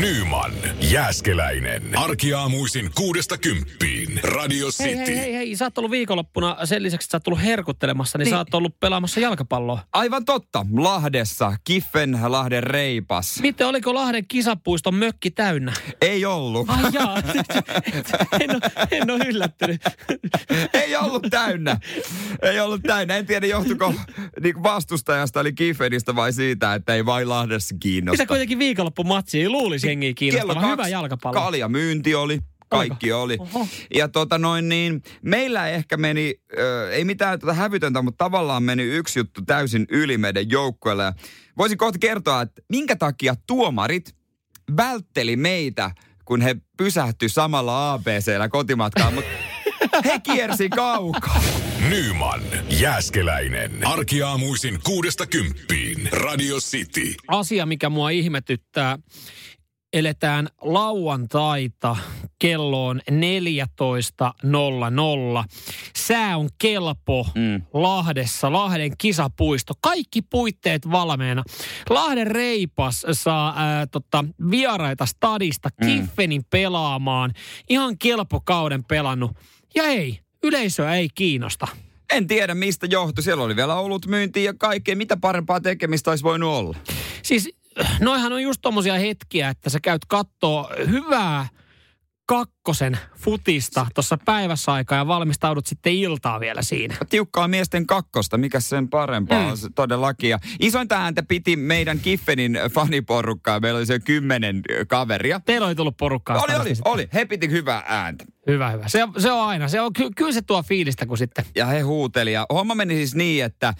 [SPEAKER 1] Nyman, Jääskeläinen. Arkiaamuisin kuudesta kymppiin. Radio City.
[SPEAKER 2] Hei, hei, hei, hei, sä oot ollut viikonloppuna, sen lisäksi että sä oot ollut herkuttelemassa, niin, niin. Sä oot ollut pelaamassa jalkapalloa.
[SPEAKER 3] Aivan totta. Lahdessa. Kiffen Lahden reipas.
[SPEAKER 2] Miten, oliko Lahden kisapuiston mökki täynnä?
[SPEAKER 3] Ei ollut.
[SPEAKER 2] Ai jaa, [LAUGHS] en, ole, en ole yllättynyt.
[SPEAKER 3] Ei ollut täynnä. Ei ollut täynnä. En tiedä, johtuiko niin vastustajasta eli Kiffenistä vai siitä, että ei vain Lahdessa kiinnosta.
[SPEAKER 2] Mitä kuitenkin viikonloppumatsi, ei luulisi jengiä kiinnostavan. Hyvä jalkapallo.
[SPEAKER 3] Kalja myynti oli. Kaikki oli.
[SPEAKER 2] Oho.
[SPEAKER 3] Ja tota noin niin, meillä ehkä meni, ö, ei mitään tota hävytöntä, mutta tavallaan meni yksi juttu täysin yli meidän joukkueelle. Ja Voisin kohta kertoa, että minkä takia tuomarit vältteli meitä, kun he pysähtyi samalla ABCllä kotimatkaan, mutta he kiersi kaukaa.
[SPEAKER 1] Nyman, Jääskeläinen. Arkiaamuisin kuudesta kymppiin. Radio City.
[SPEAKER 2] asia, mikä mua ihmetyttää. Eletään lauantaita, kello on 14.00. Sää on kelpo mm. Lahdessa, Lahden kisapuisto. Kaikki puitteet valmiina. Lahden reipas saa ää, tota, vieraita stadista mm. Kiffenin pelaamaan. Ihan kelpo kauden pelannut. Ja ei, yleisöä ei kiinnosta.
[SPEAKER 3] En tiedä mistä johtui. Siellä oli vielä ollut myyntiä ja kaikkea. Mitä parempaa tekemistä olisi voinut olla?
[SPEAKER 2] Siis noihan on just tommosia hetkiä, että sä käyt kattoo hyvää kakkosen futista tuossa päivässä aikaa ja valmistaudut sitten iltaa vielä siinä.
[SPEAKER 3] tiukkaa miesten kakkosta, mikä sen parempaa
[SPEAKER 2] Mm.
[SPEAKER 3] on se todellakin. Ja isointa ääntä piti meidän Kiffenin faniporukkaa. Meillä oli se kymmenen kaveria.
[SPEAKER 2] Teillä oli tullut porukkaa.
[SPEAKER 3] Oli, oli,
[SPEAKER 2] sitten.
[SPEAKER 3] oli. He piti hyvää ääntä.
[SPEAKER 2] Hyvä, hyvä. Se, on- se on aina. Se on, ky, kyllä se tuo fiilistä, kun sitten...
[SPEAKER 3] Ja he huuteli. Ja homma meni siis niin, että äh,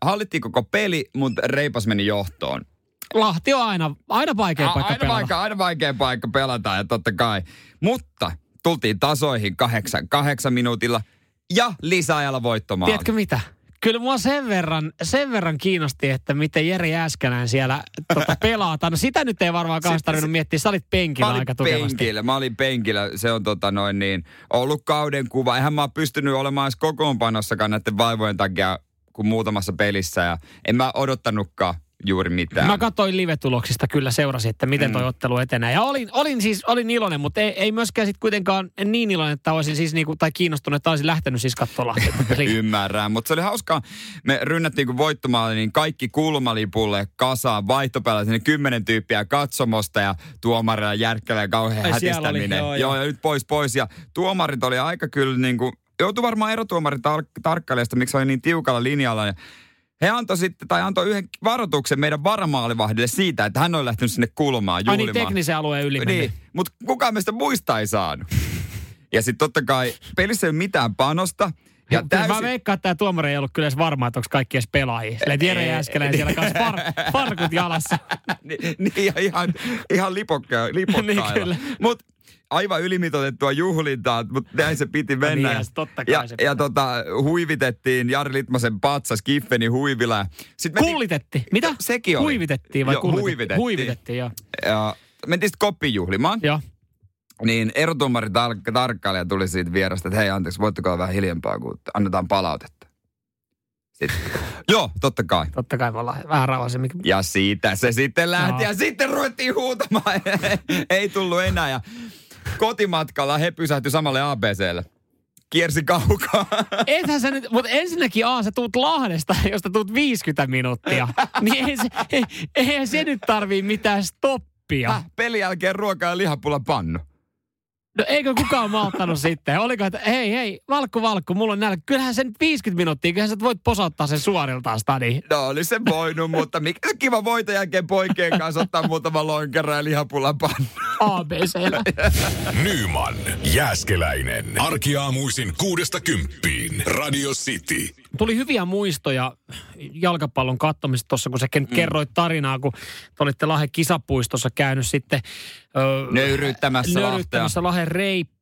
[SPEAKER 3] hallittiin koko peli, mutta reipas meni johtoon.
[SPEAKER 2] Lahti on aina, aina vaikea
[SPEAKER 3] A-
[SPEAKER 2] paikka
[SPEAKER 3] aina,
[SPEAKER 2] pelata.
[SPEAKER 3] vaikea, aina vaikea paikka pelata ja totta kai. Mutta tultiin tasoihin kahdeksan, kahdeksan minuutilla ja lisäajalla voittomaali.
[SPEAKER 2] Tiedätkö mitä? Kyllä mua sen verran, sen verran kiinnosti, että miten Jere Jääskänään siellä tota, [LAUGHS] pelataan. No sitä nyt ei varmaan
[SPEAKER 3] Sitten
[SPEAKER 2] tarvinnut miettiä. Sä olit penkillä
[SPEAKER 3] Mä
[SPEAKER 2] aika tukevasti.
[SPEAKER 3] penkillä, mä olin penkillä. Se on tota noin niin, ollut kauden kuva. Eihän mä oon pystynyt olemaan edes kokoonpanossakaan näiden vaivojen takia kuin muutamassa pelissä. Ja en mä odottanutkaan juuri mitään.
[SPEAKER 2] Mä katsoin live-tuloksista kyllä seurasin, että miten toi
[SPEAKER 3] Mm.
[SPEAKER 2] ottelu etenee. Ja olin, olin siis olin iloinen, mutta ei, ei myöskään sit kuitenkaan niin iloinen, että olisin siis niinku, tai kiinnostunut, että olisin lähtenyt siis katsoa. [LAUGHS]
[SPEAKER 3] Ymmärrän, mutta se oli hauskaa. Me rynnättiin kun voittomaali, niin kaikki kulmalipulle kasaan, vaihtopäällä sinne kymmenen tyyppiä katsomosta ja tuomarilla järkkällä ja kauhean
[SPEAKER 2] Ai,
[SPEAKER 3] hätistäminen.
[SPEAKER 2] oli, joo,
[SPEAKER 3] joo,
[SPEAKER 2] joo.
[SPEAKER 3] ja nyt pois pois. Ja tuomarit oli aika kyllä niin kuin, joutui varmaan erotuomarin tar- tarkkailijasta, miksi oli niin tiukalla linjalla. Ja he antoi sitten, tai antoi yhden varoituksen meidän varamaalivahdille siitä, että hän oli lähtenyt sinne kulmaan
[SPEAKER 2] Ai
[SPEAKER 3] juhlimaan.
[SPEAKER 2] niin teknisen alueen yli
[SPEAKER 3] niin. mutta kukaan meistä muista ei saanut. Ja sitten totta kai pelissä ei ole mitään panosta.
[SPEAKER 2] Ja täysin... Mä veikkaan, että tämä tuomari ei ollut kyllä edes varma, että onko kaikki edes pelaajia. Silleen Jere Jääskeläinen siellä kanssa far, [LAUGHS] farkut jalassa. [LAUGHS]
[SPEAKER 3] niin, niin ihan, ihan lipokka, [LAUGHS] lipokkailla. niin Mutta aivan ylimitoitettua juhlintaa, mutta näin se piti no mennä.
[SPEAKER 2] Niin, totta kai
[SPEAKER 3] ja,
[SPEAKER 2] se
[SPEAKER 3] ja tota, huivitettiin Jari Litmasen patsas Kiffeni huivila.
[SPEAKER 2] Sitten Kullitettiin. Mitä?
[SPEAKER 3] Sekin oli.
[SPEAKER 2] Huivitettiin vai
[SPEAKER 3] jo,
[SPEAKER 2] kullitettiin?
[SPEAKER 3] Huivitettiin.
[SPEAKER 2] Huivitettiin, joo.
[SPEAKER 3] Ja mentiin sitten koppijuhlimaan.
[SPEAKER 2] Joo.
[SPEAKER 3] Niin erotuomari tar- tarkkailija tuli siitä vierasta, että hei anteeksi, voitteko olla vähän hiljempaa, kun annetaan palautetta. Sitten, [LAUGHS] joo, totta kai.
[SPEAKER 2] Totta kai me ollaan vähän rauhallisemmin.
[SPEAKER 3] Ja siitä se sitten lähti no. ja sitten ruvettiin huutamaan. [LAUGHS] Ei tullut enää ja kotimatkalla he pysähtyi samalle ABClle kiersi kaukaa. [LAUGHS]
[SPEAKER 2] Ethän sä nyt, mutta ensinnäkin A, sä tuut Lahdesta, josta tuut 50 minuuttia. niin ei se, ei, eihän se nyt tarvii mitään stoppia. Häh,
[SPEAKER 3] pelin jälkeen ruokaa ja lihapulla pannu.
[SPEAKER 2] No eikö kukaan malttanut sitten? Oliko, että hei, hei, valkku, valkku, mulla on nälkä. Kyllähän sen 50 minuuttia, kyllähän sä voit posauttaa sen suoriltaan stadi.
[SPEAKER 3] No oli se voinut, mutta mikä kiva voita jälkeen poikien kanssa ottaa muutama lonkero ja lihapulla pannu.
[SPEAKER 2] ABC.
[SPEAKER 1] Nyman, Jääskeläinen. Arkiaamuisin kuudesta kymppiin. Radio City.
[SPEAKER 2] Tuli hyviä muistoja jalkapallon katsomista tuossa, kun sä mm. kerroit tarinaa, kun te olitte Lahden kisapuistossa käynyt sitten...
[SPEAKER 3] Öö, nöyryyttämässä,
[SPEAKER 2] nöyryyttämässä Lahden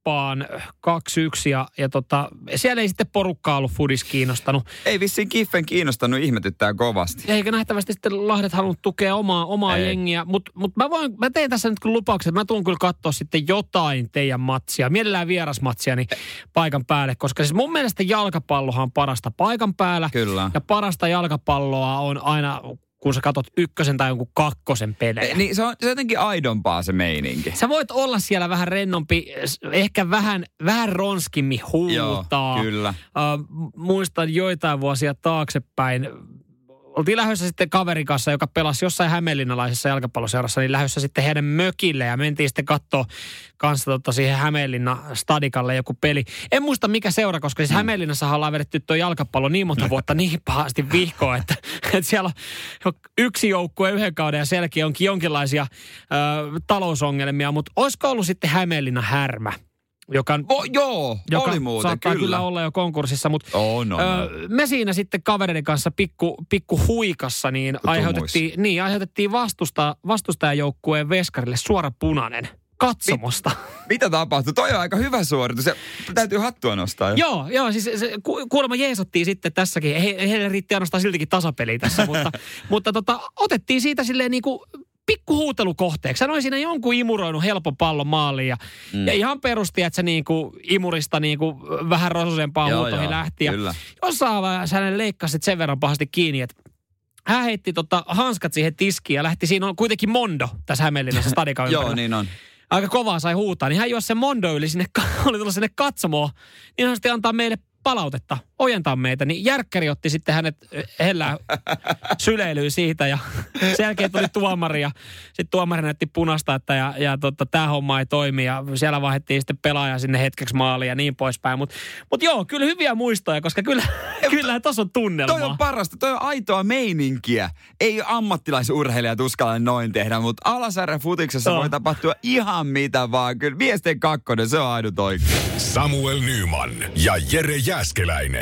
[SPEAKER 2] reippaan 2-1 ja, ja tota, siellä ei sitten porukkaa ollut fudis kiinnostanut.
[SPEAKER 3] Ei vissiin Kiffen kiinnostanut, ihmetyttää kovasti.
[SPEAKER 2] Eikä nähtävästi sitten Lahdet halunnut tukea omaa, omaa jengiä, mutta mut mä, voin, mä teen tässä nyt kyllä lupauksen, että mä tuun kyllä katsoa sitten jotain teidän matsia, mielellään vierasmatsia niin paikan päälle, koska siis mun mielestä jalkapallohan on parasta paikan päällä.
[SPEAKER 3] Kyllä.
[SPEAKER 2] Ja parasta jalkapalloa on aina kun sä katot ykkösen tai jonkun kakkosen pelejä.
[SPEAKER 3] Niin se on, se on jotenkin aidompaa se meininki.
[SPEAKER 2] Sä voit olla siellä vähän rennompi, ehkä vähän, vähän ronskimmin huutaa.
[SPEAKER 3] Joo, kyllä.
[SPEAKER 2] Uh, muistan joitain vuosia taaksepäin, oltiin lähdössä sitten kaverin kanssa, joka pelasi jossain hämeenlinnalaisessa jalkapalloseurassa, niin lähdössä sitten heidän mökille ja mentiin sitten katsoa kanssa tota siihen Hämeenlinna stadikalle joku peli. En muista mikä seura, koska siis mm. Hämeenlinnassa ollaan vedetty tuo jalkapallo niin monta vuotta niin pahasti vihkoa, että, [LAUGHS] että siellä on yksi joukkue yhden kauden ja selkeä onkin jonkinlaisia ö, talousongelmia, mutta olisiko ollut sitten Hämeenlinna härmä? Joka,
[SPEAKER 3] oh, joo, joka oli muuten,
[SPEAKER 2] saattaa
[SPEAKER 3] kyllä.
[SPEAKER 2] kyllä olla jo konkurssissa, mutta
[SPEAKER 3] oh, no, no.
[SPEAKER 2] me siinä sitten kavereiden kanssa pikku, pikku huikassa niin aiheutettiin, niin aiheutettiin vastusta, vastustajajoukkueen veskarille suora punainen katsomosta.
[SPEAKER 3] Mit, mitä tapahtui? Toi on aika hyvä suoritus ja täytyy hattua nostaa. Jo.
[SPEAKER 2] Joo, joo, siis se, kuulemma jeesottiin sitten tässäkin. He, heille riitti ainoastaan siltikin tasapeli tässä, mutta, [LAUGHS] mutta tota, otettiin siitä silleen niin kuin pikku huutelukohteeksi. Hän oli siinä jonkun imuroinut helpon pallon maaliin ja, mm. ja ihan perusti, että se niinku imurista niinku vähän rososempaa huutoihin lähti. Ja
[SPEAKER 3] kyllä.
[SPEAKER 2] jossain vaiheessa hänen leikkasi sen verran pahasti kiinni, että hän heitti tota hanskat siihen tiskiin ja lähti, siinä on kuitenkin Mondo tässä Hämeenlinnassa stadikan [LAUGHS]
[SPEAKER 3] Joo, niin on.
[SPEAKER 2] Aika kovaa sai huutaa, niin hän jos se Mondo yli sinne, [LAUGHS] oli tullut sinne katsomoon, niin hän sitten antaa meille palautetta, ojentaa meitä, niin Järkkäri otti sitten hänet hellää [LAUGHS] syleilyyn siitä ja sen jälkeen tuli tuomari ja sitten tuomari näytti punasta, että ja, ja tota, tämä homma ei toimi ja siellä vaihdettiin sitten pelaaja sinne hetkeksi maaliin ja niin poispäin. Mutta mut joo, kyllä hyviä muistoja, koska kyllä, [LAUGHS] kyllä tuossa on tunnelma.
[SPEAKER 3] Toi on parasta, toi on aitoa meininkiä. Ei ammattilaisurheilijat uskalla noin tehdä, mutta alasarjan futiksessa no. voi tapahtua ihan mitä vaan. Kyllä miesten kakkonen, se on ainut oikein.
[SPEAKER 1] Samuel Nyman ja Jere Jä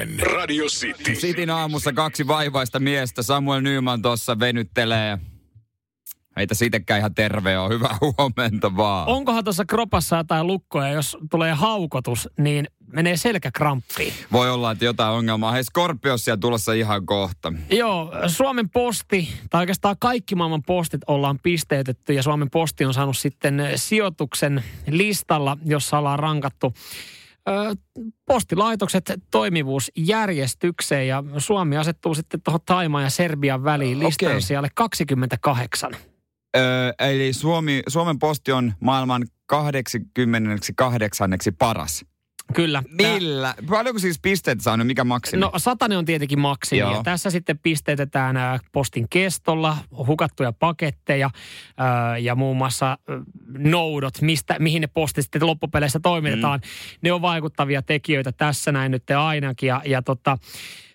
[SPEAKER 1] Jääskeläinen. Radio City.
[SPEAKER 3] Sitin aamussa kaksi vaivaista miestä. Samuel Nyman tuossa venyttelee. Heitä siitäkään ihan terve on. Hyvää huomenta vaan.
[SPEAKER 2] Onkohan tuossa kropassa jotain lukkoja, jos tulee haukotus, niin menee selkäkramppiin.
[SPEAKER 3] Voi olla, että jotain ongelmaa. Hei, Scorpiossia tulossa ihan kohta.
[SPEAKER 2] Joo, Suomen posti, tai oikeastaan kaikki maailman postit ollaan pisteytetty, ja Suomen posti on saanut sitten sijoituksen listalla, jossa ollaan rankattu postilaitokset toimivuusjärjestykseen ja Suomi asettuu sitten tuohon Taimaan ja Serbian väliin listan okay. siellä 28.
[SPEAKER 3] Öö, eli Suomi, Suomen posti on maailman 88. paras.
[SPEAKER 2] Kyllä.
[SPEAKER 3] Millä? Tää... Paljonko siis pisteet saanut? Mikä maksimi?
[SPEAKER 2] No satanen on tietenkin maksimi. Joo. Ja tässä sitten pisteytetään postin kestolla, hukattuja paketteja ää, ja muun muassa noudot, mistä, mihin ne postit sitten loppupeleissä toimitetaan. Mm. Ne on vaikuttavia tekijöitä tässä näin nyt ainakin. Ja, ja tota,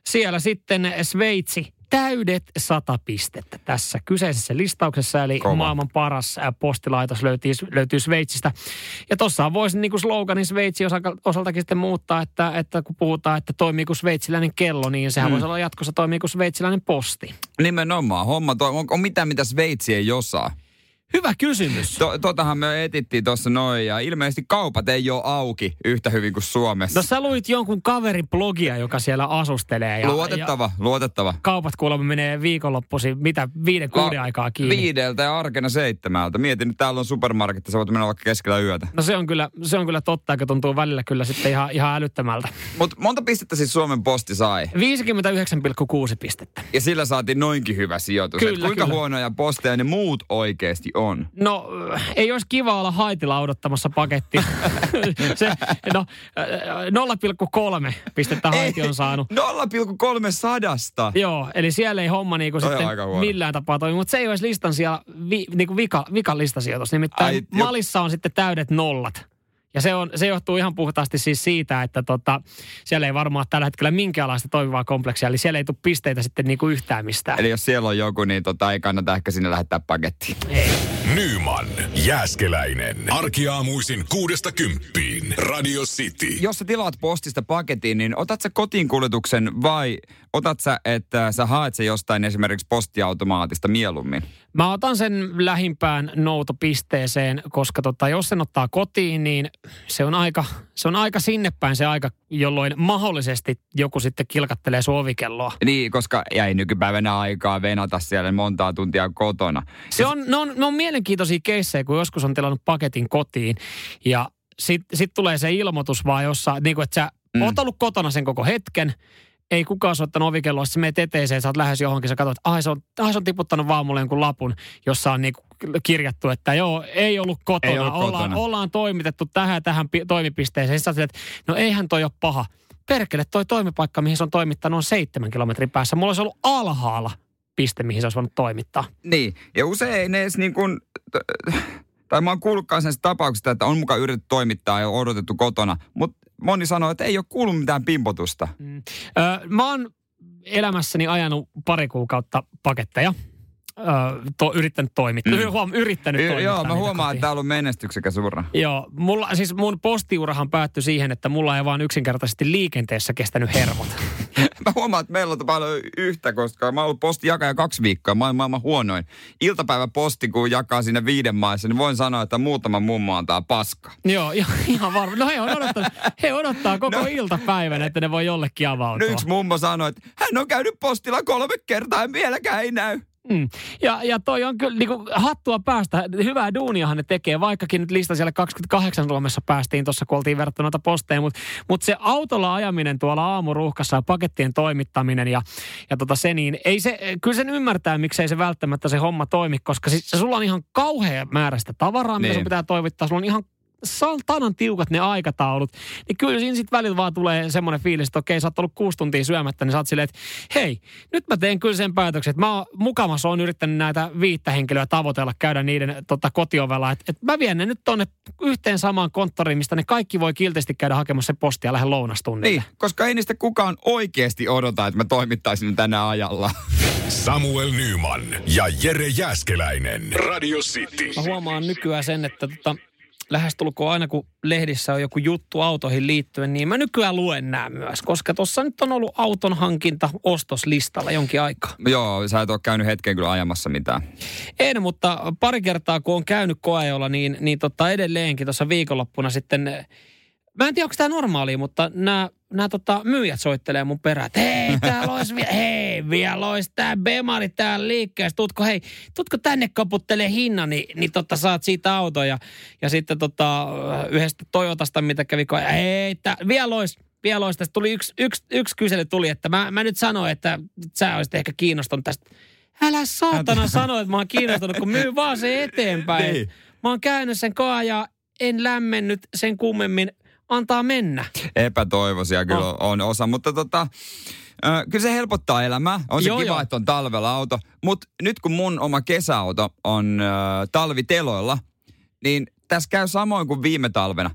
[SPEAKER 2] siellä sitten Sveitsi täydet sata pistettä tässä kyseisessä listauksessa, eli
[SPEAKER 3] Kova.
[SPEAKER 2] maailman paras ä, postilaitos löytyy, löytyy Sveitsistä. Ja tuossa voisi niin kuin sloganin Sveitsi osa- osaltakin sitten muuttaa, että, että kun puhutaan, että toimii kuin sveitsiläinen kello, niin sehän mm. voisi olla jatkossa toimii kuin sveitsiläinen posti.
[SPEAKER 3] Nimenomaan. Homma toi, on, on mitään, mitä Sveitsi ei osaa.
[SPEAKER 2] Hyvä kysymys.
[SPEAKER 3] To, totahan me etittiin tuossa noin ja ilmeisesti kaupat ei ole auki yhtä hyvin kuin Suomessa.
[SPEAKER 2] No sä luit jonkun kaverin blogia, joka siellä asustelee. Ja,
[SPEAKER 3] luotettava,
[SPEAKER 2] Ja
[SPEAKER 3] luotettava.
[SPEAKER 2] kaupat kuulemma menee viikonloppuisin, mitä, viiden, kuuden aikaa kiinni.
[SPEAKER 3] Viideltä ja arkena seitsemältä. Mietin, nyt täällä on supermarketti, sä voit mennä vaikka keskellä yötä.
[SPEAKER 2] No se on kyllä, se on kyllä totta, joka tuntuu välillä kyllä sitten ihan, ihan älyttömältä.
[SPEAKER 3] Mutta monta pistettä siis Suomen posti sai?
[SPEAKER 2] 59,6 pistettä.
[SPEAKER 3] Ja sillä saatiin noinkin hyvä sijoitus.
[SPEAKER 2] Kyllä,
[SPEAKER 3] Et kuinka
[SPEAKER 2] kyllä.
[SPEAKER 3] huonoja posteja ne muut oikeasti on?
[SPEAKER 2] No, ei olisi kiva olla haitilla odottamassa pakettia. [LAUGHS] se, no, äh, 0,3 pistettä haiti on saanut.
[SPEAKER 3] 0,3 sadasta.
[SPEAKER 2] Joo, eli siellä ei homma niinku
[SPEAKER 3] Toi
[SPEAKER 2] sitten millään tapaa toimi, mutta se ei olisi listan siellä vi, niinku vika, vika listasijoitus. Nimittäin
[SPEAKER 3] Ai,
[SPEAKER 2] Ai,
[SPEAKER 3] jo-
[SPEAKER 2] Malissa on sitten täydet nollat. Ja se, on, se johtuu ihan puhtaasti siis siitä, että tota, siellä ei varmaan tällä hetkellä minkäänlaista toimivaa kompleksia, eli siellä ei tule pisteitä sitten niinku yhtään mistään.
[SPEAKER 3] Eli jos siellä on joku, niin tota, ei kannata ehkä sinne lähettää pakettiin.
[SPEAKER 1] Nyman, Jääskeläinen. Arkiaamuisin kuudesta kymppiin. Radio City.
[SPEAKER 3] Jos sä tilaat postista paketin, niin otat sä kotiin kuljetuksen vai otat sä, että sä haet se jostain esimerkiksi postiautomaatista mieluummin?
[SPEAKER 2] Mä otan sen lähimpään noutopisteeseen, koska tota, jos sen ottaa kotiin, niin se on aika, se on aika sinne päin se aika, jolloin mahdollisesti joku sitten kilkattelee sun ovikelloa.
[SPEAKER 3] Niin, koska jäi nykypäivänä aikaa venata siellä montaa tuntia kotona.
[SPEAKER 2] Se on, ne, on, ne on mielenkiintoisia keissejä, kun joskus on tilannut paketin kotiin ja sitten sit tulee se ilmoitus vaan jossa, niin kuin, että sä mm. oot ollut kotona sen koko hetken, ei kukaan soittanut ovikelloa, sä menet eteeseen, sä oot lähes johonkin, sä katsot, että ai se on, ai se on tiputtanut vaan mulle jonkun lapun, jossa on niinku kirjattu, että joo, ei ollut kotona,
[SPEAKER 3] Ei ollut
[SPEAKER 2] ollaan,
[SPEAKER 3] kotona.
[SPEAKER 2] ollaan toimitettu tähän tähän pi- toimipisteeseen. Sä että no eihän toi ole paha. Perkele, toi toimipaikka, mihin se on toimittanut, on seitsemän kilometrin päässä. Mulla olisi ollut alhaalla piste, mihin se olisi voinut toimittaa.
[SPEAKER 3] Niin, ja usein ei ne edes niin kuin, tai mä oon kuullutkaan sen tapauksesta, että on mukaan yritetty toimittaa ja odotettu kotona, mutta moni sanoo, että ei ole kuullut mitään pimpotusta.
[SPEAKER 2] Ö, mä oon elämässäni ajanut pari kuukautta paketteja. To, yrittänyt toimittaa. Mm. Huom, yrittänyt
[SPEAKER 3] Y-
[SPEAKER 2] toimittaa
[SPEAKER 3] joo, mä
[SPEAKER 2] niitä
[SPEAKER 3] huomaan,
[SPEAKER 2] kotiin.
[SPEAKER 3] että täällä on menestyksekäs ura.
[SPEAKER 2] Joo, mulla, siis mun postiurahan päättyi siihen, että mulla ei vaan yksinkertaisesti liikenteessä kestänyt hermot. [LAUGHS]
[SPEAKER 3] Mä huomaan, että meillä on paljon yhtä, koska mä oon ollut postijakaja kaksi viikkoa. Mä oon maailman huonoin. Iltapäiväposti, kun jakaa sinne viiden maissa, niin voin sanoa, että muutama mummo antaa paskaa.
[SPEAKER 2] Joo, [LAUGHS] ihan, ihan varma. No he, on odottanut, he odottaa koko
[SPEAKER 3] No.
[SPEAKER 2] no. iltapäivän, että ne voi jollekin avautua.
[SPEAKER 3] Nyt yksi mummo sanoi, että hän on käynyt postilla kolme kertaa ja vieläkään ei näy.
[SPEAKER 2] Mm. Ja, ja toi on kyllä niinku, hattua päästä. Hyvää duuniahan ne tekee, vaikkakin nyt lista siellä 28 Suomessa päästiin tuossa, kun oltiin verrattu noita posteja. Mutta mut se autolla ajaminen tuolla aamuruuhkassa ja pakettien toimittaminen ja, ja tota se, niin ei se, kyllä sen ymmärtää, miksei se välttämättä se homma toimi, koska siis, sulla on ihan kauhea määrä sitä tavaraa, mitä
[SPEAKER 3] Niin.
[SPEAKER 2] sun pitää toimittaa. Sulla on ihan saltanan tiukat ne aikataulut, niin kyllä siinä sitten välillä vaan tulee semmoinen fiilis, että okei, sä oot ollut kuusi tuntia syömättä, niin sä oot silleen, että hei, nyt mä teen kyllä sen päätöksen, että mä oon mukamassa on yrittänyt näitä viittä henkilöä tavoitella, käydä niiden tota, kotiovella, että, että mä vien ne nyt tonne yhteen samaan konttoriin, mistä ne kaikki voi kilteisesti käydä hakemassa se postia lähden lounastunnille.
[SPEAKER 3] Niin, koska ei niistä kukaan oikeasti odota, että mä toimittaisin tänä ajalla.
[SPEAKER 1] Samuel Nyman ja Jere Jäskeläinen. Radio City.
[SPEAKER 2] Mä huomaan nykyään sen, että tota, lähestulkoon aina kun lehdissä on joku juttu autoihin liittyen, niin mä nykyään luen nämä myös, koska tuossa nyt on ollut auton hankinta ostoslistalla jonkin aikaa.
[SPEAKER 3] Joo, sä et ole käynyt hetken kyllä ajamassa mitään.
[SPEAKER 2] En, mutta pari kertaa kun on käynyt koeolla, niin, niin tota edelleenkin tuossa viikonloppuna sitten, mä en tiedä onko tämä normaalia, mutta nämä nämä tota, myyjät soittelee mun perään, että hei, täällä olisi vielä, hei, vielä olisi tää Bemari täällä liikkeessä, tutko, hei, tutko tänne koputtelee hinnan, niin, niin tota, saat siitä auto. Ja, ja sitten tota, yhdestä Toyotasta, mitä kävi, hei, tää, vielä olisi, vielä olisi, tästä tuli yksi, yksi, yksi kysely tuli, että mä, mä nyt sanoin, että sä olisit ehkä kiinnostunut tästä. Älä saatana sano, että mä oon kiinnostunut, kun myy vaan se eteenpäin.
[SPEAKER 3] Niin.
[SPEAKER 2] Mä oon käynyt sen koa ja en lämmennyt sen kummemmin. Antaa mennä.
[SPEAKER 3] Epätoivoisia kyllä
[SPEAKER 2] Oh.
[SPEAKER 3] on osa, mutta tota, ö, kyllä se helpottaa elämää. On se
[SPEAKER 2] Joo,
[SPEAKER 3] kiva,
[SPEAKER 2] joo.
[SPEAKER 3] että on talvella auto. Mutta nyt kun mun oma kesäauto on ö, talviteloilla, niin tässä käy samoin kuin viime talvena.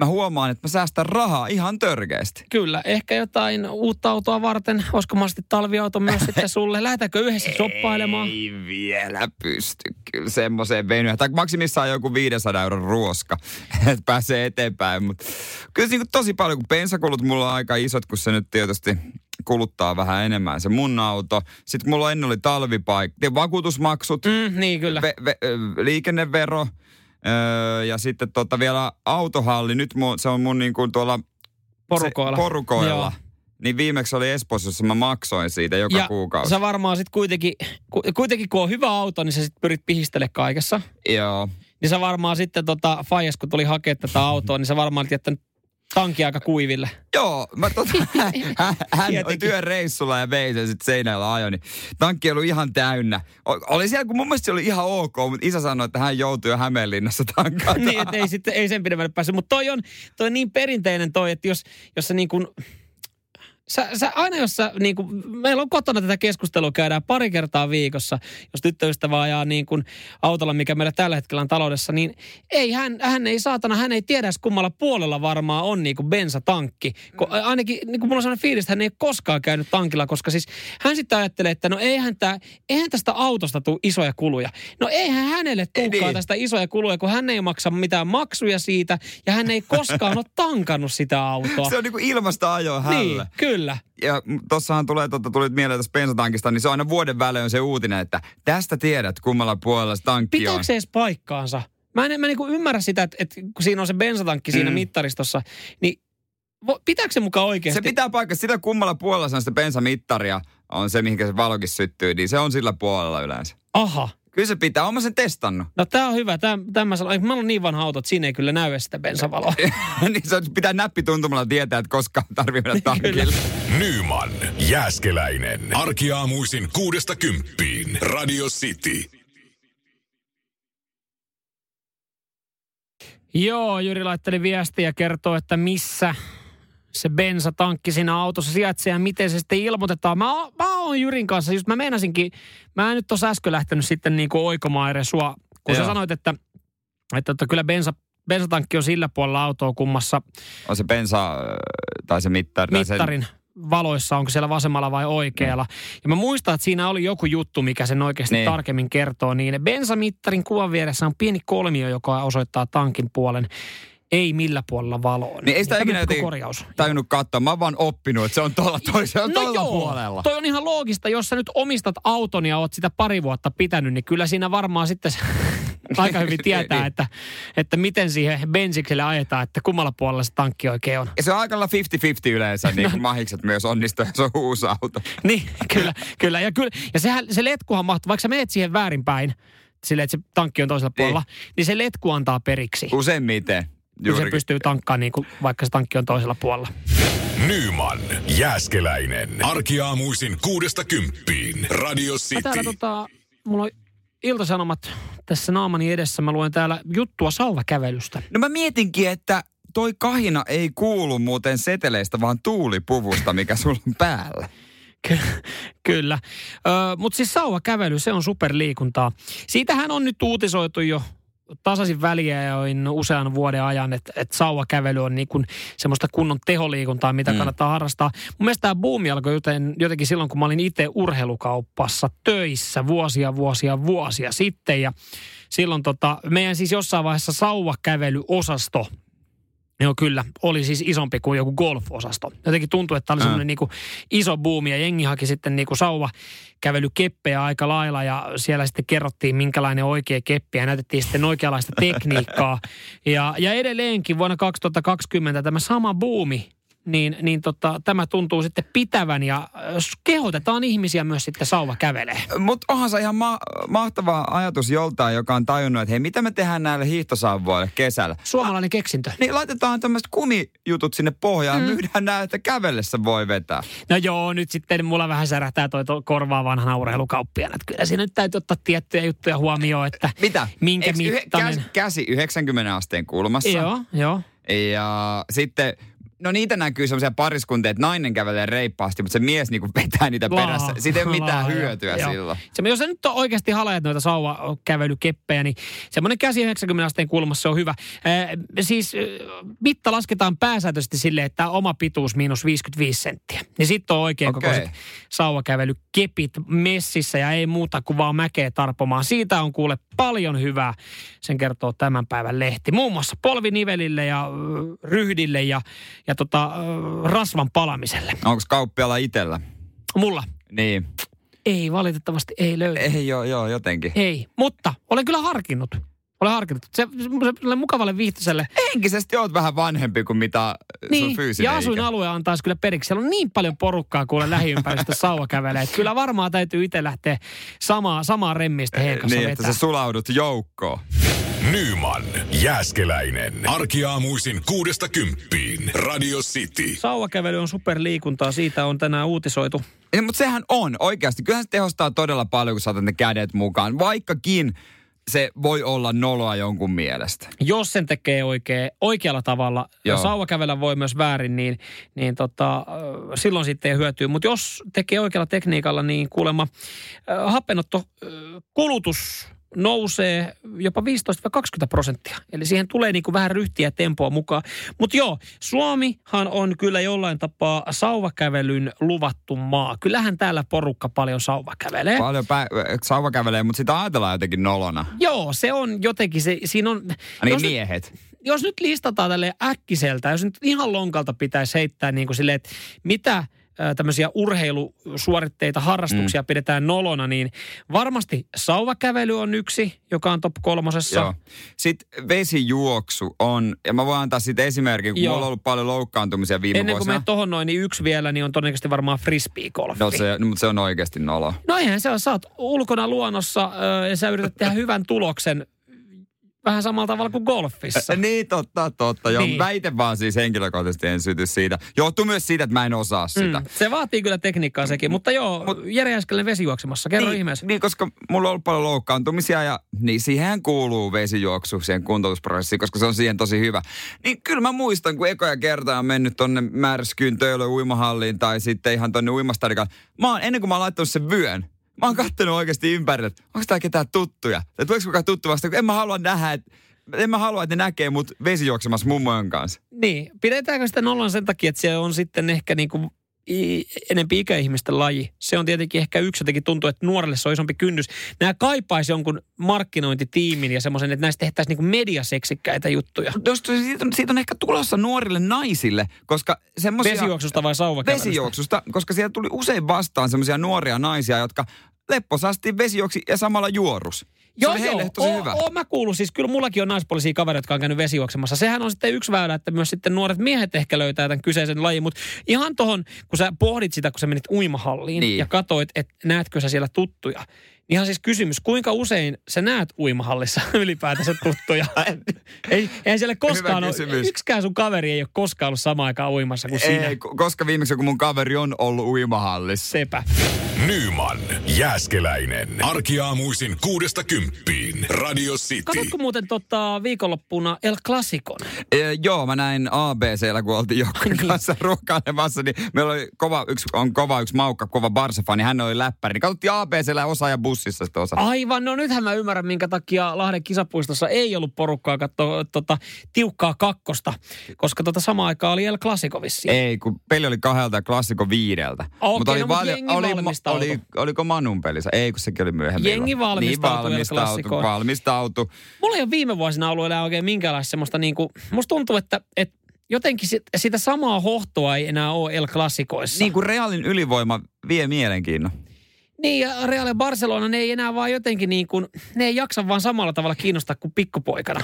[SPEAKER 3] Mä huomaan, että mä säästän rahaa ihan törkeästi.
[SPEAKER 2] Kyllä, ehkä jotain uutta autoa varten. Olisiko mahdollisesti talviauto myös sitten sulle? Lähdetäänkö yhdessä soppailemaan? [LAUGHS]
[SPEAKER 3] Ei vielä pysty kyllä semmoiseen venyä. Tai maksimissaan joku 500 euron ruoska, [LAUGHS] että pääsee eteenpäin. Mutta kyllä se niin tosi paljon, kun bensakulut mulla on aika isot, kun se nyt tietysti kuluttaa vähän enemmän se mun auto. Sitten mulla ennen oli talvipaikka, vakuutusmaksut,
[SPEAKER 2] Mm, niin kyllä.
[SPEAKER 3] ve, ve, liikennevero öö, ja sitten tota vielä autohalli. Nyt mu, se on mun niin kuin tuolla
[SPEAKER 2] Porukoilla.
[SPEAKER 3] Se, porukoilla.
[SPEAKER 2] Joo.
[SPEAKER 3] Niin viimeksi oli Espoossa, jossa mä maksoin siitä joka
[SPEAKER 2] ja
[SPEAKER 3] kuukausi.
[SPEAKER 2] sä varmaan sitten kuitenkin, ku, kuitenkin kun on hyvä auto, niin sä sitten pyrit pihistele kaikessa.
[SPEAKER 3] Joo.
[SPEAKER 2] Niin sä varmaan sitten tota, Faijas, kun tuli hakea tätä autoa, niin sä varmaan olit jättänyt tanki aika kuiville.
[SPEAKER 3] Joo, mä tota, [LAUGHS] hän, hän oli työreissulla ja vei sen sitten seinällä ajo, niin tankki oli ihan täynnä. O- Oli siellä, kun mun mielestä se oli ihan ok, mutta isä sanoi, että hän joutui jo Hämeenlinnassa tankata.
[SPEAKER 2] niin, että ei, sitten, ei sen pidemmälle päässyt. Mutta toi on, toi on niin perinteinen toi, että jos, jos sä niin kuin, Sä, sä, aina jos sä, niin kuin, meillä on kotona tätä keskustelua käydään pari kertaa viikossa, jos tyttöystävä ajaa niin kuin autolla, mikä meillä tällä hetkellä on taloudessa, niin ei hän, hän ei saatana, hän ei tiedä kummalla puolella varmaan on niin kuin bensatankki. Kun, ainakin niin kuin mulla on sellainen fiilis, että hän ei ole koskaan käynyt tankilla, koska siis hän sitten ajattelee, että no eihän, tää, eihän tästä autosta tule isoja kuluja. No eihän hänelle tulekaan
[SPEAKER 3] niin.
[SPEAKER 2] tästä isoja kuluja, kun hän ei maksa mitään maksuja siitä ja hän ei koskaan ole tankannut sitä autoa.
[SPEAKER 3] Se on niinku ilmasta ajoa hälle.
[SPEAKER 2] Niin, kyllä.
[SPEAKER 3] Ja tossahan tulee, tota, tuli mieleen tästä bensatankista, niin se on aina vuoden välein se uutinen, että tästä tiedät kummalla puolella se tankki on.
[SPEAKER 2] Pitääkö se edes paikkaansa? Mä en, mä niinku ymmärrä sitä, että, että kun siinä on se bensatankki siinä
[SPEAKER 3] Mm.
[SPEAKER 2] mittaristossa, niin pitääkö se mukaan oikeasti?
[SPEAKER 3] Se pitää paikkaa, sillä kummalla puolella se on sitä bensamittaria, on se, mihinkä se valokin syttyy, niin se on sillä puolella yleensä.
[SPEAKER 2] Aha.
[SPEAKER 3] Kyllä se pitää, oon mä sen testannut.
[SPEAKER 2] No tää on hyvä. Tää, tää mä, sanon, mä olen niin vanha auto, että siinä ei kyllä näy edes sitä bensavaloa. [LAUGHS]
[SPEAKER 3] niin se pitää näppi tuntumalla tietää, että koska tarvii mennä tankille.
[SPEAKER 1] Nyman, Jääskeläinen. Arkiaamuisin kuudesta kymppiin. Radio City.
[SPEAKER 2] Joo, Jyri laitteli viestiä ja kertoo, että missä se bensatankki siinä autossa sijaitsee ja miten se sitten ilmoitetaan. Mä, mä oon Jyrin kanssa, just mä meinasinkin, mä en nyt tuossa äsken lähtenyt sitten niinku oikomaan edes sua, kun sä
[SPEAKER 3] Joo.
[SPEAKER 2] sanoit, että, että, että kyllä bensa, bensatankki on sillä puolella autoa kummassa
[SPEAKER 3] On se bensa, äh, tai se mittari.
[SPEAKER 2] mittarin valoissa, onko siellä vasemmalla vai oikealla. Ja mä muistan, että siinä oli joku juttu, mikä sen oikeasti
[SPEAKER 3] Niin.
[SPEAKER 2] tarkemmin kertoo. Niin bensamittarin kuvan vieressä on pieni kolmio, joka osoittaa tankin puolen. Ei millä puolella valoa.
[SPEAKER 3] Niin ei sitä ikinä
[SPEAKER 2] korjaus.
[SPEAKER 3] tajunnut katsoa. Mä oon vaan oppinut, että se on tuolla toisella
[SPEAKER 2] No
[SPEAKER 3] tuolla
[SPEAKER 2] joo,
[SPEAKER 3] puolella.
[SPEAKER 2] toi on ihan loogista. Jos sä nyt omistat auton ja oot sitä pari vuotta pitänyt, niin kyllä siinä varmaan sitten se [LAUGHS] aika hyvin [LAUGHS] tietää,
[SPEAKER 3] Niin.
[SPEAKER 2] että, että miten siihen bensikselle ajetaan, että kummalla puolella se tankki oikein on.
[SPEAKER 3] Ja se on aika lailla 50-50 yleensä, niin kuin mahikset myös onnistuu, jos on uusi auto. [LAUGHS]
[SPEAKER 2] Niin, kyllä, kyllä. Ja, kyllä, ja sehän, se letkuhan mahtuu, vaikka sä meet siihen väärinpäin, silleen, että se tankki on toisella
[SPEAKER 3] Niin.
[SPEAKER 2] puolella, niin se letku antaa periksi.
[SPEAKER 3] Useimmiten.
[SPEAKER 2] Kun se
[SPEAKER 3] Juurikin.
[SPEAKER 2] pystyy tankkaamaan, niin kuin, vaikka se tankki on toisella puolella.
[SPEAKER 1] Nyman, Jääskeläinen. Arkiaamuisin kuudesta kymppiin. Radio
[SPEAKER 2] Mä
[SPEAKER 1] City.
[SPEAKER 2] täällä tota, mulla on iltasanomat tässä naamani edessä. Mä luen täällä juttua sauvakävelystä.
[SPEAKER 3] No mä mietinkin, että toi kahina ei kuulu muuten seteleistä, vaan tuulipuvusta, mikä sulla on päällä.
[SPEAKER 2] Ky- Kyllä. Mutta siis sauvakävely, se on superliikuntaa. Siitähän on nyt uutisoitu jo tasaisin on usean vuoden ajan, että, että sauvakävely on niin kuin semmoista kunnon teholiikuntaa, mitä mm. kannattaa harrastaa. Mun mielestä tämä buumi alkoi joten, jotenkin silloin, kun mä olin itse urheilukaupassa töissä vuosia, vuosia, vuosia sitten. Ja silloin tota, meidän siis jossain vaiheessa sauvakävelyosasto Joo, kyllä. Oli siis isompi kuin joku golf-osasto. Jotenkin tuntui, että tämä oli semmoinen niinku iso buumi ja jengi haki sitten niinku sauva kävelykeppejä aika lailla ja siellä sitten kerrottiin, minkälainen oikea keppi ja näytettiin sitten oikeanlaista tekniikkaa. [LAUGHS] Ja, ja edelleenkin vuonna 2020 tämä sama buumi, niin, niin tota, tämä tuntuu sitten pitävän ja äh, kehotetaan ihmisiä myös sitten sauva kävelee.
[SPEAKER 3] Mutta onhan se ihan ma- mahtava ajatus joltain, joka on tajunnut, että hei, mitä me tehdään näille hiihtosauvoille kesällä?
[SPEAKER 2] Suomalainen keksintö.
[SPEAKER 3] Niin laitetaan tämmöiset kumijutut sinne pohjaan mm. myydään näitä, että kävellessä voi vetää.
[SPEAKER 2] No joo, nyt sitten mulla vähän särähtää toi to, korvaa vanhana urheilukauppiana. Että kyllä siinä nyt täytyy ottaa tiettyjä juttuja huomioon, että
[SPEAKER 3] Mitä?
[SPEAKER 2] minkä
[SPEAKER 3] yhe-
[SPEAKER 2] mittainen.
[SPEAKER 3] käsi, käsi 90 asteen kulmassa.
[SPEAKER 2] Joo, joo.
[SPEAKER 3] Ja sitten No niitä näkyy semmoisia pariskuntia, että nainen kävelee reippaasti, mutta se mies niinku vetää niitä
[SPEAKER 2] Laa,
[SPEAKER 3] perässä. Siitä ei ole mitään
[SPEAKER 2] laa,
[SPEAKER 3] hyötyä
[SPEAKER 2] joo.
[SPEAKER 3] silloin.
[SPEAKER 2] Se, jos sä nyt on oikeasti haleet noita sauvakävelykeppejä, niin semmoinen käsi 90 asteen kulmassa se on hyvä. Ee, siis äh, mitta lasketaan pääsääntöisesti silleen, että oma pituus miinus 55 senttiä. Niin sitten on oikein
[SPEAKER 3] Okei.
[SPEAKER 2] kokoiset sauvakävelykepit messissä ja ei muuta kuin vaan mäkeä tarpomaan. Siitä on kuule paljon hyvää, sen kertoo tämän päivän lehti. Muun muassa polvinivelille ja ryhdille ja, ja tota, rasvan palamiselle.
[SPEAKER 3] Onko kauppialla itsellä?
[SPEAKER 2] Mulla
[SPEAKER 3] Niin.
[SPEAKER 2] ei valitettavasti ei löydy.
[SPEAKER 3] Ei joo, joo, jotenkin.
[SPEAKER 2] Ei, mutta olen kyllä harkinnut. Olen harkinnut. Se, se mukavalle viihtyiselle.
[SPEAKER 3] Henkisesti oot vähän vanhempi kuin mitä sun
[SPEAKER 2] Niin,
[SPEAKER 3] fyysinen
[SPEAKER 2] ja asuinalue antaisi kyllä periksi. Siellä on niin paljon porukkaa, kuule lähiympäristössä [LAUGHS] sauva kävelee. Että kyllä varmaan täytyy itse lähteä samaa, samaa remmistä heidän kanssa
[SPEAKER 3] Niin, että
[SPEAKER 2] vetää.
[SPEAKER 3] sä sulaudut joukkoon.
[SPEAKER 1] Nyman, Jääskeläinen. Arkiaamuisin kuudesta kymppiin. Radio City.
[SPEAKER 2] Sauvakävely on superliikuntaa, siitä on tänään uutisoitu.
[SPEAKER 3] Ja, mutta sehän on oikeasti. Kyllähän se tehostaa todella paljon, kun saatat ne kädet mukaan. Vaikkakin se voi olla noloa jonkun mielestä.
[SPEAKER 2] Jos sen tekee oikein, oikealla tavalla, ja
[SPEAKER 3] Joo.
[SPEAKER 2] sauvakävellä voi myös väärin, niin, niin tota, silloin sitten ei hyötyy. Mutta jos tekee oikealla tekniikalla, niin kuulemma äh, kulutus nousee jopa 15-20 prosenttia. Eli siihen tulee niin kuin vähän ryhtiä tempoa mukaan. Mutta joo, Suomihan on kyllä jollain tapaa sauvakävelyn luvattu maa. Kyllähän täällä porukka paljon sauvakävelee.
[SPEAKER 3] Paljon pä- sauva kävelee, mutta sitä ajatellaan jotenkin nolona.
[SPEAKER 2] Joo, se on jotenkin se, siinä on...
[SPEAKER 3] Niin
[SPEAKER 2] jos nyt-
[SPEAKER 3] miehet.
[SPEAKER 2] jos nyt listataan tälle äkkiseltä, jos nyt ihan lonkalta pitäisi heittää niin kuin silleen, että mitä tämmöisiä urheilusuoritteita, harrastuksia mm. pidetään nolona, niin varmasti sauvakävely on yksi, joka on top kolmosessa.
[SPEAKER 3] Joo. Sitten vesijuoksu on, ja mä voin antaa siitä esimerkin, kun
[SPEAKER 2] Joo.
[SPEAKER 3] mulla on ollut paljon loukkaantumisia viime
[SPEAKER 2] Ennen kuin
[SPEAKER 3] vuosina.
[SPEAKER 2] me tohon noin, niin yksi vielä, niin on todennäköisesti varmaan frisbee-golfi.
[SPEAKER 3] No se, no, mutta se on oikeasti nolo.
[SPEAKER 2] No eihän se ole, sä oot ulkona luonnossa ja sä yrität tehdä [COUGHS] hyvän tuloksen vähän samalla tavalla kuin golfissa.
[SPEAKER 3] Niin, totta, totta. Joo,
[SPEAKER 2] Niin.
[SPEAKER 3] väite vaan siis henkilökohtaisesti en syty siitä. Johtuu myös siitä, että mä en osaa sitä.
[SPEAKER 2] Mm, se vaatii kyllä tekniikkaa sekin, mutta joo, Mut, Jere Äskeläinen vesijuoksemassa, kerro
[SPEAKER 3] niin,
[SPEAKER 2] ihmeessä.
[SPEAKER 3] niin, koska mulla on ollut paljon loukkaantumisia ja niin siihen kuuluu vesijuoksu siihen kuntoutusprosessiin, koska se on siihen tosi hyvä. Niin kyllä mä muistan, kun ekoja kertaa on mennyt tonne Märskyyn, Töölön uimahalliin tai sitten ihan tonne uimastadikaan. Mä oon, ennen kuin mä oon laittanut sen vyön, Mä oon kattonut oikeasti ympärille, että onko tää ketään tuttuja? Tai tuleeko kukaan tuttu vasta, kun en mä halua nähdä, että en mä halua, että ne näkee mut vesijuoksemassa mummojen kanssa.
[SPEAKER 2] Niin, pidetäänkö sitä nollan sen takia, että se on sitten ehkä niin kuin i- enempi ikäihmisten laji. Se on tietenkin ehkä yksi, jotenkin tuntuu, että nuorelle se on isompi kynnys. Nämä kaipaisi jonkun markkinointitiimin ja semmoisen, että näistä tehtäisiin niin kuin mediaseksikkäitä juttuja.
[SPEAKER 3] Jos siitä on, siitä on ehkä tulossa nuorille naisille, koska semmoisia...
[SPEAKER 2] Vesijuoksusta vai sauvakävelystä?
[SPEAKER 3] Vesijuoksusta, koska siellä tuli usein vastaan semmoisia nuoria naisia, jotka lepposasti vesijuoksi ja samalla juorus. Se oli heille tosi
[SPEAKER 2] oo,
[SPEAKER 3] hyvä.
[SPEAKER 2] Oo, mä kuulun siis, kyllä mullakin on naispuolisia kavereita, jotka on käynyt vesijuoksemassa. Sehän on sitten yksi väylä, että myös sitten nuoret miehet ehkä löytää tämän kyseisen lajin. Mutta ihan tohon, kun sä pohdit sitä, kun sä menit uimahalliin
[SPEAKER 3] Niin.
[SPEAKER 2] ja katoit, että näetkö sä siellä tuttuja. Niin ihan siis kysymys, kuinka usein sä näet uimahallissa [LAUGHS] ylipäätänsä tuttuja? [LAUGHS] ei, eihän siellä koskaan ole, yksikään sun kaveri ei ole koskaan ollut samaan aikaan uimassa kuin sinä.
[SPEAKER 3] Ei, ko- koska viimeksi kun mun kaveri on ollut uimahallissa.
[SPEAKER 2] Sepä.
[SPEAKER 1] Nyman, Jääskeläinen. Arkiaamuisin kuudesta kymppiin. Radio City.
[SPEAKER 2] Katsotko muuten tota viikonloppuna El Clasicon?
[SPEAKER 3] E, joo, mä näin ABCllä, kun oltiin joukkojen kanssa ruokailemassa, niin meillä oli kova, yksi, on kova yksi maukka, kova Barsa-fani, hän oli läppäri. Niin katsottiin ABCllä osa ja bussissa sitä osa.
[SPEAKER 2] Aivan, no nythän mä ymmärrän, minkä takia Lahden kisapuistossa ei ollut porukkaa katsoa tota, tiukkaa kakkosta, koska tota samaan aikaan oli El Clasico vissiin.
[SPEAKER 3] Ei, kun peli oli kahdelta ja klassikko viideltä.
[SPEAKER 2] Okei, no, mut jengi
[SPEAKER 3] oli,
[SPEAKER 2] valmistautui.
[SPEAKER 3] oli, oliko Manun pelissä? Ei, kun sekin oli myöhemmin.
[SPEAKER 2] Jengi valmistautui
[SPEAKER 3] Niin, valmistautui, valmistautui.
[SPEAKER 2] Mulla ei ole viime vuosina ollut enää oikein minkäänlaista semmoista niinku, musta tuntuu, että, että jotenkin sit, sitä samaa hohtoa ei enää ole El Clasicoissa.
[SPEAKER 3] Niin kuin Realin ylivoima vie mielenkiinnon.
[SPEAKER 2] Niin, ja Real ja Barcelona, ne ei enää vaan jotenkin niin kuin, ne ei jaksa vaan samalla tavalla kiinnostaa kuin pikkupoikana.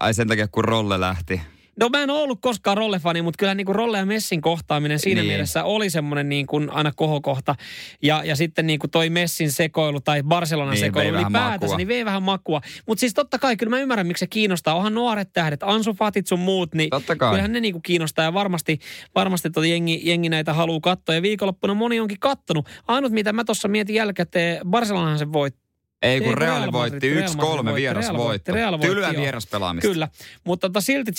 [SPEAKER 3] Ai sen takia, kun Rolle lähti.
[SPEAKER 2] No mä en ole ollut koskaan rollefani, mutta kyllä niin kuin Rolle ja Messin kohtaaminen siinä
[SPEAKER 3] Niin.
[SPEAKER 2] mielessä oli semmoinen niin kuin aina kohokohta. Ja, ja sitten niin kuin toi Messin sekoilu tai Barcelonan
[SPEAKER 3] Niin,
[SPEAKER 2] sekoilu ylipäätänsä, niin vei vähän makua. Mutta siis totta kai, kyllä mä ymmärrän, miksi se kiinnostaa. Onhan nuoret tähdet, Ansu Fatit sun muut, niin
[SPEAKER 3] Totta kai.
[SPEAKER 2] kyllähän ne niin kuin kiinnostaa. Ja varmasti, varmasti tota jengi, jengi näitä haluaa katsoa. Ja viikonloppuna moni onkin kattonut. Ainut, mitä mä tuossa mietin jälkikäteen, Barcelonahan se voitti.
[SPEAKER 3] Ei kun
[SPEAKER 2] Ei,
[SPEAKER 3] Real
[SPEAKER 2] Real
[SPEAKER 3] voitti
[SPEAKER 2] Madrid, Real
[SPEAKER 3] 1-3
[SPEAKER 2] Madrid
[SPEAKER 3] vieras
[SPEAKER 2] Real voitti,
[SPEAKER 3] voitto.
[SPEAKER 2] Real voitti,
[SPEAKER 3] Tylyä vieraspelaamista.
[SPEAKER 2] Kyllä, mutta tota, silti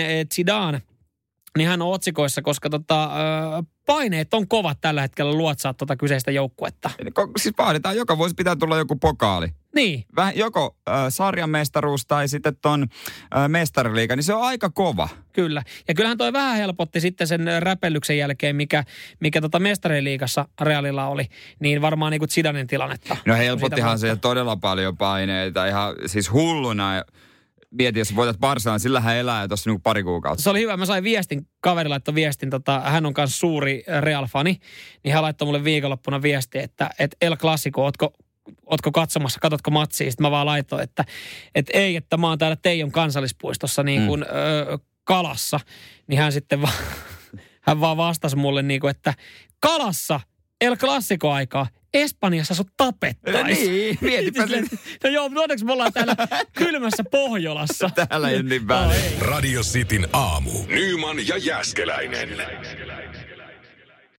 [SPEAKER 2] eh, Zidane niin hän on otsikoissa, koska tota, paineet on kovat tällä hetkellä luotsaa tuota kyseistä joukkuetta.
[SPEAKER 3] Siis vaaditaan, joka vuosi pitää tulla joku pokaali.
[SPEAKER 2] Niin,
[SPEAKER 3] Vähän joko äh, sarjamestaruus tai sitten ton äh, mestariliiga, niin se on aika kova.
[SPEAKER 2] kyllä. Ja kyllähän toi vähän helpotti sitten sen räpellyksen jälkeen, mikä, mikä tota mestariliigassa Realilla oli, niin varmaan niin kuin Zidanen tilannetta.
[SPEAKER 3] No helpottihan se todella paljon paineita, ihan siis hulluna. Mietin, jos voitat Barcelonan, sillähän elää jo tuossa niinku pari kuukautta.
[SPEAKER 2] Se oli hyvä. Mä sain viestin, kaveri laittoi viestin, tota, hän on myös suuri Real-fani, niin hän laittoi mulle viikonloppuna viesti, että, että El Clasico, ootko, ootko katsomassa, katsotko matsia? Sitten mä vaan laitoin, että, että ei, että mä oon täällä Teijon kansallispuistossa niin kuin, mm. ö, kalassa. Niin hän sitten vaan, [LAUGHS] hän vaan vastasi mulle niin kuin, että kalassa El Clasico aikaa. Espanjassa sut tapettaisiin.
[SPEAKER 3] Niin, [LAUGHS] mietipä sen.
[SPEAKER 2] No joo, mutta onneksi me ollaan täällä kylmässä Pohjolassa.
[SPEAKER 3] Täällä ei niin.
[SPEAKER 1] Radio Cityn aamu. Nyman ja Jäskeläinen.